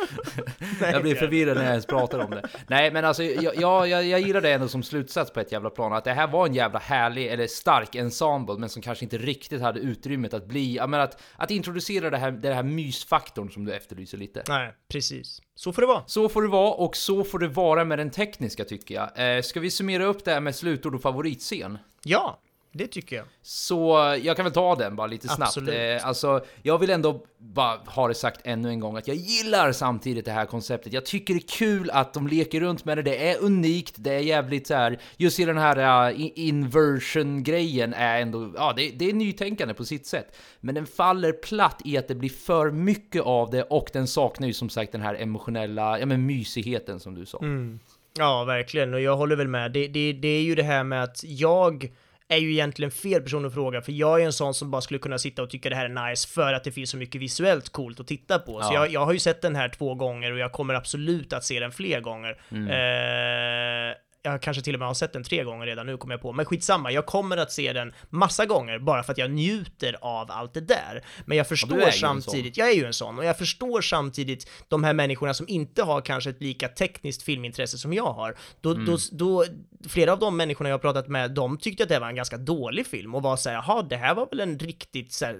jag blir förvirrad när jag ens pratar om det. Nej, men alltså, jag, jag, jag, gillar det ändå som slutsats på ett jävla plan, att det här var en jävla härlig, eller stark ensemble, men som kanske inte riktigt hade utrymmet att bli, ja men att, att introducera det här, det här mysfaktorn som du efterlyser lite. Nej, precis. Så får det vara. Så får det vara och så får det vara med den tekniska tycker jag. Eh, ska vi summera upp det här med slutord och favoritscen? Ja, det tycker jag. Så jag kan väl ta den bara lite snabbt. Absolut. Eh, alltså, jag vill ändå bara ha det sagt ännu en gång att jag gillar samtidigt det här konceptet. Jag tycker det är kul att de leker runt med det. Det är unikt, det är jävligt så här. Just i den här uh, inversion-grejen är ändå, ja, det, det är nytänkande på sitt sätt. Men den faller platt i att det blir för mycket av det och den saknar ju som sagt den här emotionella, ja men mysigheten som du sa. Mm. Ja, verkligen. Och jag håller väl med. Det, det, det är ju det här med att jag är ju egentligen fel person att fråga, för jag är en sån som bara skulle kunna sitta och tycka det här är nice för att det finns så mycket visuellt coolt att titta på. Så Ja. jag, jag har ju sett den här två gånger och jag kommer absolut att se den fler gånger. Mm. Eh, jag kanske till och med har sett den tre gånger redan nu kommer jag på, men skitsamma, jag kommer att se den massa gånger bara för att jag njuter av allt det där. Men jag förstår samtidigt, jag är ju en sån, och jag förstår samtidigt de här människorna som inte har kanske ett lika tekniskt filmintresse som jag har. Då, Mm. då, då, flera av de människorna jag har pratat med, de tyckte att det var en ganska dålig film och var såhär, jaha, det här var väl en riktigt så här,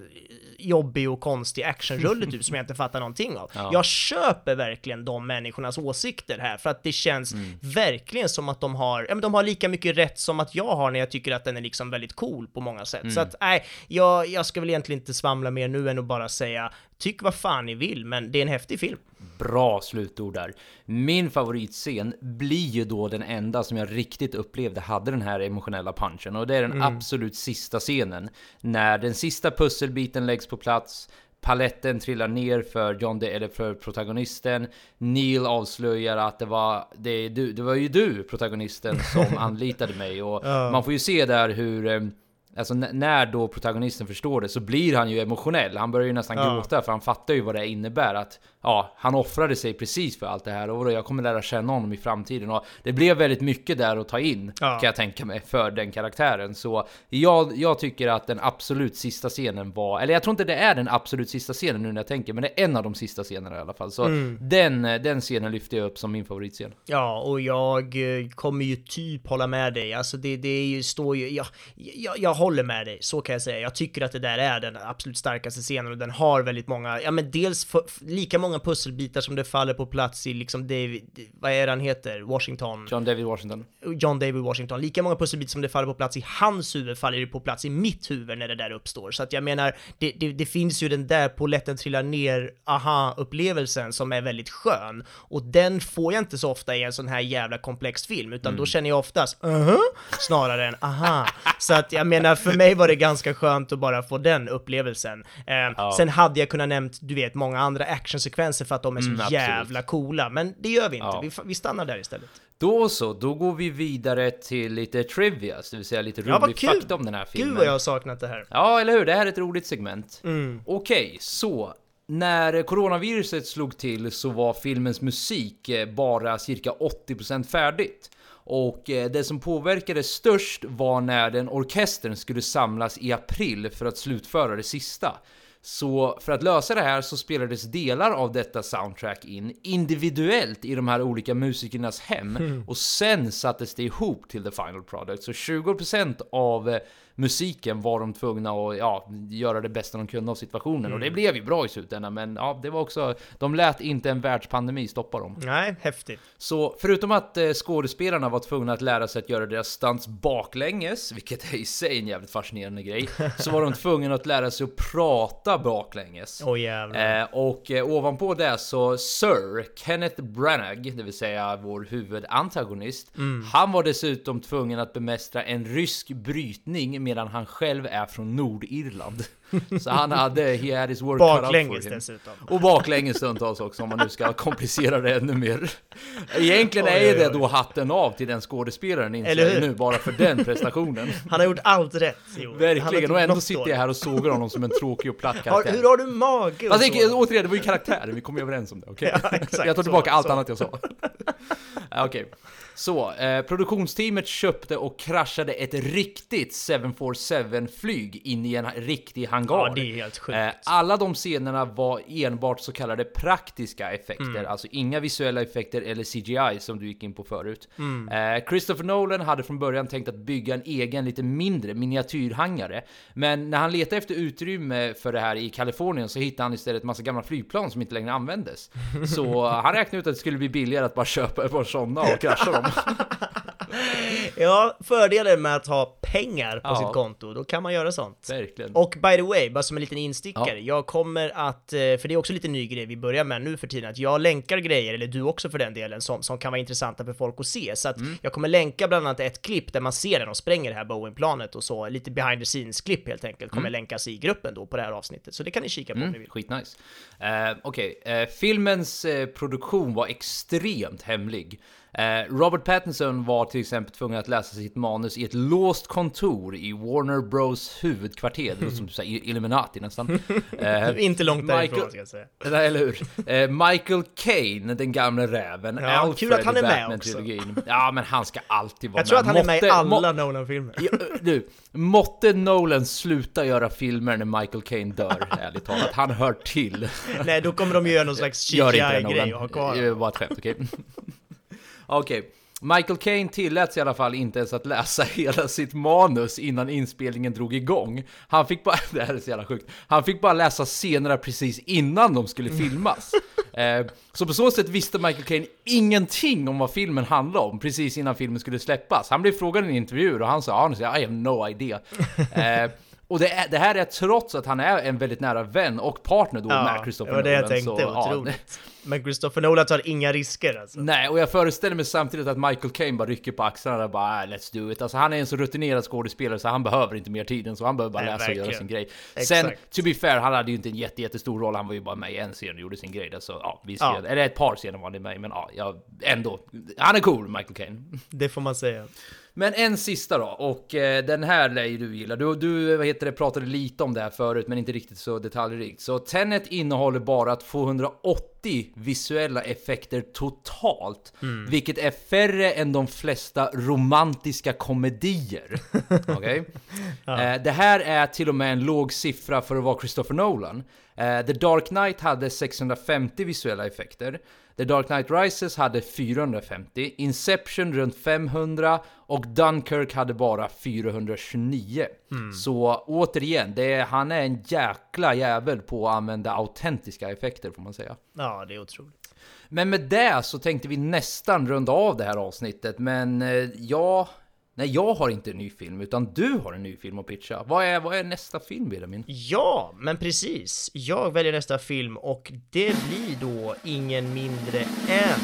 jobbig och konstig actionrulle typ som jag inte fattar någonting av. Ja. Jag köper verkligen de människornas åsikter här för att det känns Mm. verkligen som att de har, ja men de har lika mycket rätt som att jag har när jag tycker att den är liksom väldigt cool på många sätt. Mm. Så att nej, jag, jag ska väl egentligen inte svamla mer nu än att bara säga tyck vad fan ni vill, men det är en häftig film. Bra slutord där. Min favoritscen blir ju då den enda som jag riktigt upplevde hade den här emotionella punchen och det är den Mm. absolut sista scenen. När den sista pusselbiten läggs på plats, paletten trillar ner för John De, eller för protagonisten. Neil avslöjar att det var, det, du, det var ju du, protagonisten, som anlitade mig och Ja. man får ju se där hur eh, Alltså när då protagonisten förstår det så blir han ju emotionell. Han börjar ju nästan Ja. gråta för han fattar ju vad det innebär att ja, han offrade sig precis för allt det här och jag kommer lära känna honom i framtiden och det blev väldigt mycket där att ta in Ja. kan jag tänka mig för den karaktären. Så jag, jag tycker att den absolut sista scenen var, eller jag tror inte det är den absolut sista scenen nu när jag tänker, men det är en av de sista scenerna i alla fall. Så Mm. den, den scenen lyfter jag upp som min favoritscen. Ja, och jag eh, kommer ju typ hålla med dig. Alltså det, det är ju, står ju, ja, jag, jag håller med dig, så kan jag säga. Jag tycker att det där är den absolut starkaste scenen och den har väldigt många, ja men dels för, lika många pusselbitar som det faller på plats i liksom David, vad är det han heter? Washington? John David Washington. John David Washington. Lika många pusselbitar som det faller på plats i hans huvud faller det på plats i mitt huvud när det där uppstår. Så att jag menar, det, det, det finns ju den där poletten trillar ner, aha-upplevelsen som är väldigt skön. Och den får jag inte så ofta i en sån här jävla komplex film, utan Mm. då känner jag oftast uh snarare än aha. Så att jag menar, för mig var det ganska skönt att bara få den upplevelsen. Eh, Sen hade jag kunnat nämnt, du vet, många andra actionsekvenser för att de är så Mm, absolut. jävla coola, men det gör vi inte. Ja. Vi, vi stannar där istället. Då så, då går vi vidare till lite trivias, det vill säga lite Ja, rolig fakta om den här filmen. Gud vad jag har saknat det här. Ja, eller hur? Det här är ett roligt segment. Mm. Okej, så när coronaviruset slog till så var filmens musik eh, bara cirka 80% färdigt. Och eh, det som påverkade störst var när den orkestern skulle samlas i april för att slutföra det sista. Så för att lösa det här så spelades delar av detta soundtrack in individuellt i de här olika musikernas hem Mm. och sen sattes det ihop till the final product. Så 20% av eh, musiken var de tvungna att ja, göra det bästa de kunde av situationen. Och det Mm. blev ju bra i slutändan, men ja, det var också... De lät inte en världspandemi stoppa dem. Nej, häftigt. Så förutom att eh, skådespelarna var tvungna att lära sig att göra deras stunts baklänges, vilket är i sig en jävligt fascinerande grej, så var de tvungna att lära sig att prata baklänges. Jävlar. Eh, och eh, ovanpå det så Sir Kenneth Branagh, det vill säga vår huvudantagonist, Mm. han var dessutom tvungen att bemästra en rysk brytning medan han själv är från Nordirland. Så han hade, he had his work Baklänges dessutom. Och baklänges stundtals också om man nu ska komplicera det ännu mer. Egentligen är Oj, det då hatten av till den skådespelaren inser nu bara för den prestationen. Han har gjort allt rätt. Har Verkligen, och ändå sitter jag här och sågar honom som en tråkig och platt Har, karaktär. hur har du mage? Alltså, återigen, det var ju karaktären, vi kom ju överens om det, okej? Ja, exakt, jag tar tillbaka så, allt så. annat jag sa. Okej. Så, eh, produktionsteamet köpte och kraschade ett riktigt 747-flyg in i en riktig hangar. Ja, det är helt sjukt. Eh, alla de scenerna var enbart så kallade praktiska effekter, Mm. alltså inga visuella effekter eller CGI som du gick in på förut. Mm. Eh, Christopher Nolan hade från början tänkt att bygga en egen, lite mindre miniatyrhangare. Men när han letade efter utrymme för det här i Kalifornien så hittade han istället massa gamla flygplan som inte längre användes. Så han räknade ut att det skulle bli billigare att bara köpa ett par sådana och krascha dem. Ja, fördelen med att ha pengar på Ja. sitt konto, då kan man göra sånt. Verkligen. Och by the way, bara som en liten instickare, Ja. jag kommer att, eh, för det är också lite ny grej vi börjar med nu för tiden, att jag länkar grejer, eller du också för den delen, som, som kan vara intressanta för folk att se. Så att Mm. jag kommer länka bland annat ett klipp där man ser när de spränger det här Boeing-planet och så, lite behind the scenes-klipp helt enkelt, kommer Mm. länkas i gruppen då på det här avsnittet. Så det kan ni kika på om ni vill. Skitnice. Uh, Okej, eh, filmens eh, produktion var extremt hemlig. Eh, Robert Pattinson var till exempel tvungen att läsa sitt manus i ett låst kontor i Warner Bros huvudkvarter, det låter som här Illuminati nästan. Eh, Inte långt därifrån Michael- ska jag säga. Nej, eller hur? Eh, Michael Caine, den gamla räven. Ja, Alfred kul att han är med Batman-trilogin. Ja, men han ska alltid vara Jag tror att han är med i alla Nolan-filmer. Du, måtte Nolan sluta göra filmer när Michael Caine dör, ärligt talat. Han hör till. Nej, då kommer de göra någon slags Gör inte det CGI-grej Nolan. och ha kvar Det var ett skämt, okej? Okej. Michael Caine tilläts i alla fall inte ens att läsa hela sitt manus innan inspelningen drog igång. Han fick bara, det här är så jävla sjukt, han fick bara läsa scenerna precis innan de skulle filmas. eh, så på så sätt visste Michael Caine ingenting om vad filmen handlade om precis innan filmen skulle släppas. Han blev frågad i en intervju och han sa honestly, I have no idea. Eh, och det, är, det här är trots att han är en väldigt nära vän och partner då med Christopher det var det jag Nolan, tänkte, så, ja, otroligt. Men Christopher Nolan tar inga risker alltså. Nej, och jag föreställer mig samtidigt att Michael Caine bara rycker på axlarna och bara ah, let's do it. Alltså han är en så rutinerad skådespelare så han behöver inte mer tid än så. Han behöver bara Nej, läsa och göra verkligen. sin grej. Exakt. Sen, to be fair, han hade ju inte en jätte, jättestor roll. Han var ju bara med i en scen och gjorde sin grej där. Så ja, vi ser, Ja. eller ett par scener var han med men ja, ja, ändå. Han är cool, Michael Caine. Det får man säga. Men en sista då, och eh, den här lär ju du gilla. Du, du vad heter det, pratade lite om det här förut, men inte riktigt så detaljrikt. Så Tenet innehåller bara 280 visuella effekter totalt, Mm. vilket är färre än de flesta romantiska komedier. Okej? Eh, det här är till och med en låg siffra för att vara Christopher Nolan. Eh, The Dark Knight hade 650 visuella effekter. The Dark Knight Rises hade 450, Inception runt 500 och Dunkirk hade bara 429. Så återigen, är, han är en jäkla jävel på att använda autentiska effekter får man säga. Ja, det är otroligt. Men med det så tänkte vi nästan runda av det här avsnittet, men eh, ja... Nej, jag har inte en ny film, utan du har en ny film att pitcha. Vad är, vad är nästa film, Benjamin? Ja, men precis. Jag väljer nästa film och det blir då ingen mindre än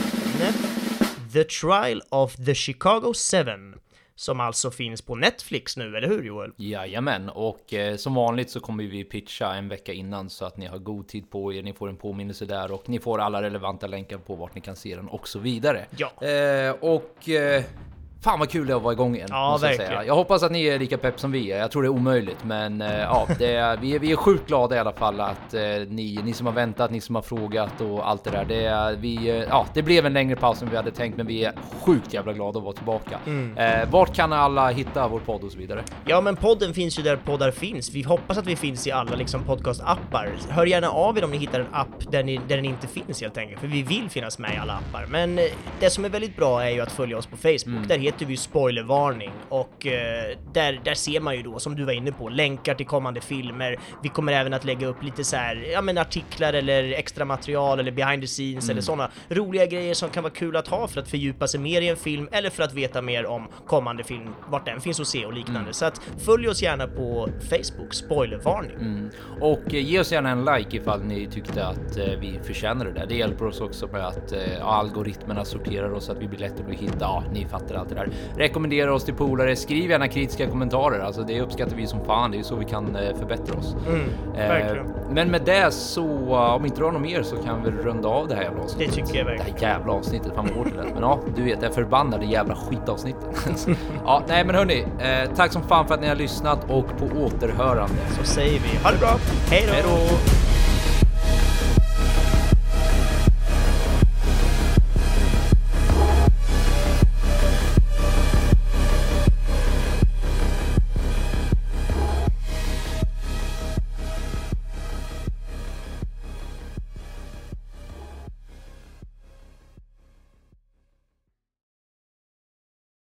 The Trial of the Chicago 7 som alltså finns på Netflix nu, eller hur Joel? Jajamän, och eh, som vanligt så kommer vi pitcha en vecka innan så att ni har god tid på er, ni får en påminnelse där och ni får alla relevanta länkar på vart ni kan se den och så vidare. Ja. Eh, och eh, fan vad kul det är att vara igång igen. Ja, måste jag, verkligen. säga. jag hoppas att ni är lika pepp som vi är. Jag tror det är omöjligt, men eh, ja, är, vi, är, vi är sjukt glada i alla fall att eh, ni, ni som har väntat, ni som har frågat och allt det där. Det, är, vi, eh, ja, det blev en längre paus än vi hade tänkt, men vi är sjukt jävla glada att vara tillbaka. Mm. Eh, vart kan alla hitta vår podd och så vidare? Ja, men podden finns ju där poddar finns. Vi hoppas att vi finns i alla liksom podcast-appar. Hör gärna av er om ni hittar en app där, ni, där den inte finns helt enkelt, för vi vill finnas med i alla appar. Men eh, det som är väldigt bra är ju att följa oss på Facebook. Där heter vi spoilervarning och eh, där, där ser man ju då, som du var inne på, länkar till kommande filmer. Vi kommer även att lägga upp lite så här, ja men artiklar eller extra material eller behind the scenes Mm. eller sådana roliga grejer som kan vara kul att ha för att fördjupa sig mer i en film eller för att veta mer om kommande film, vart den finns att se och liknande. Mm. Så att följ oss gärna på Facebook, spoilervarning. Mm. Och eh, ge oss gärna en like ifall ni tyckte att eh, vi förtjänar det där. Det hjälper oss också med att eh, algoritmerna sorterar oss så att vi blir lättare att hitta. Ja, ni fattar allt det där. Rekommendera oss till polare. Skriv gärna kritiska kommentarer. Alltså, det uppskattar vi som fan. Det är så vi kan eh, förbättra oss. Mm, verkligen. men med det så eh, om inte du har något mer så kan vi runda av det här jävla avsnittet. Det tycker jag Det verkligen. här jävla avsnittet. Fan vad hårt det lät. Men ja, du vet, det förbannade jävla skitavsnittet. ja, nej, men hörni, eh, tack som fan för att ni har lyssnat och på återhörande. Så säger vi ha det bra! Hej då!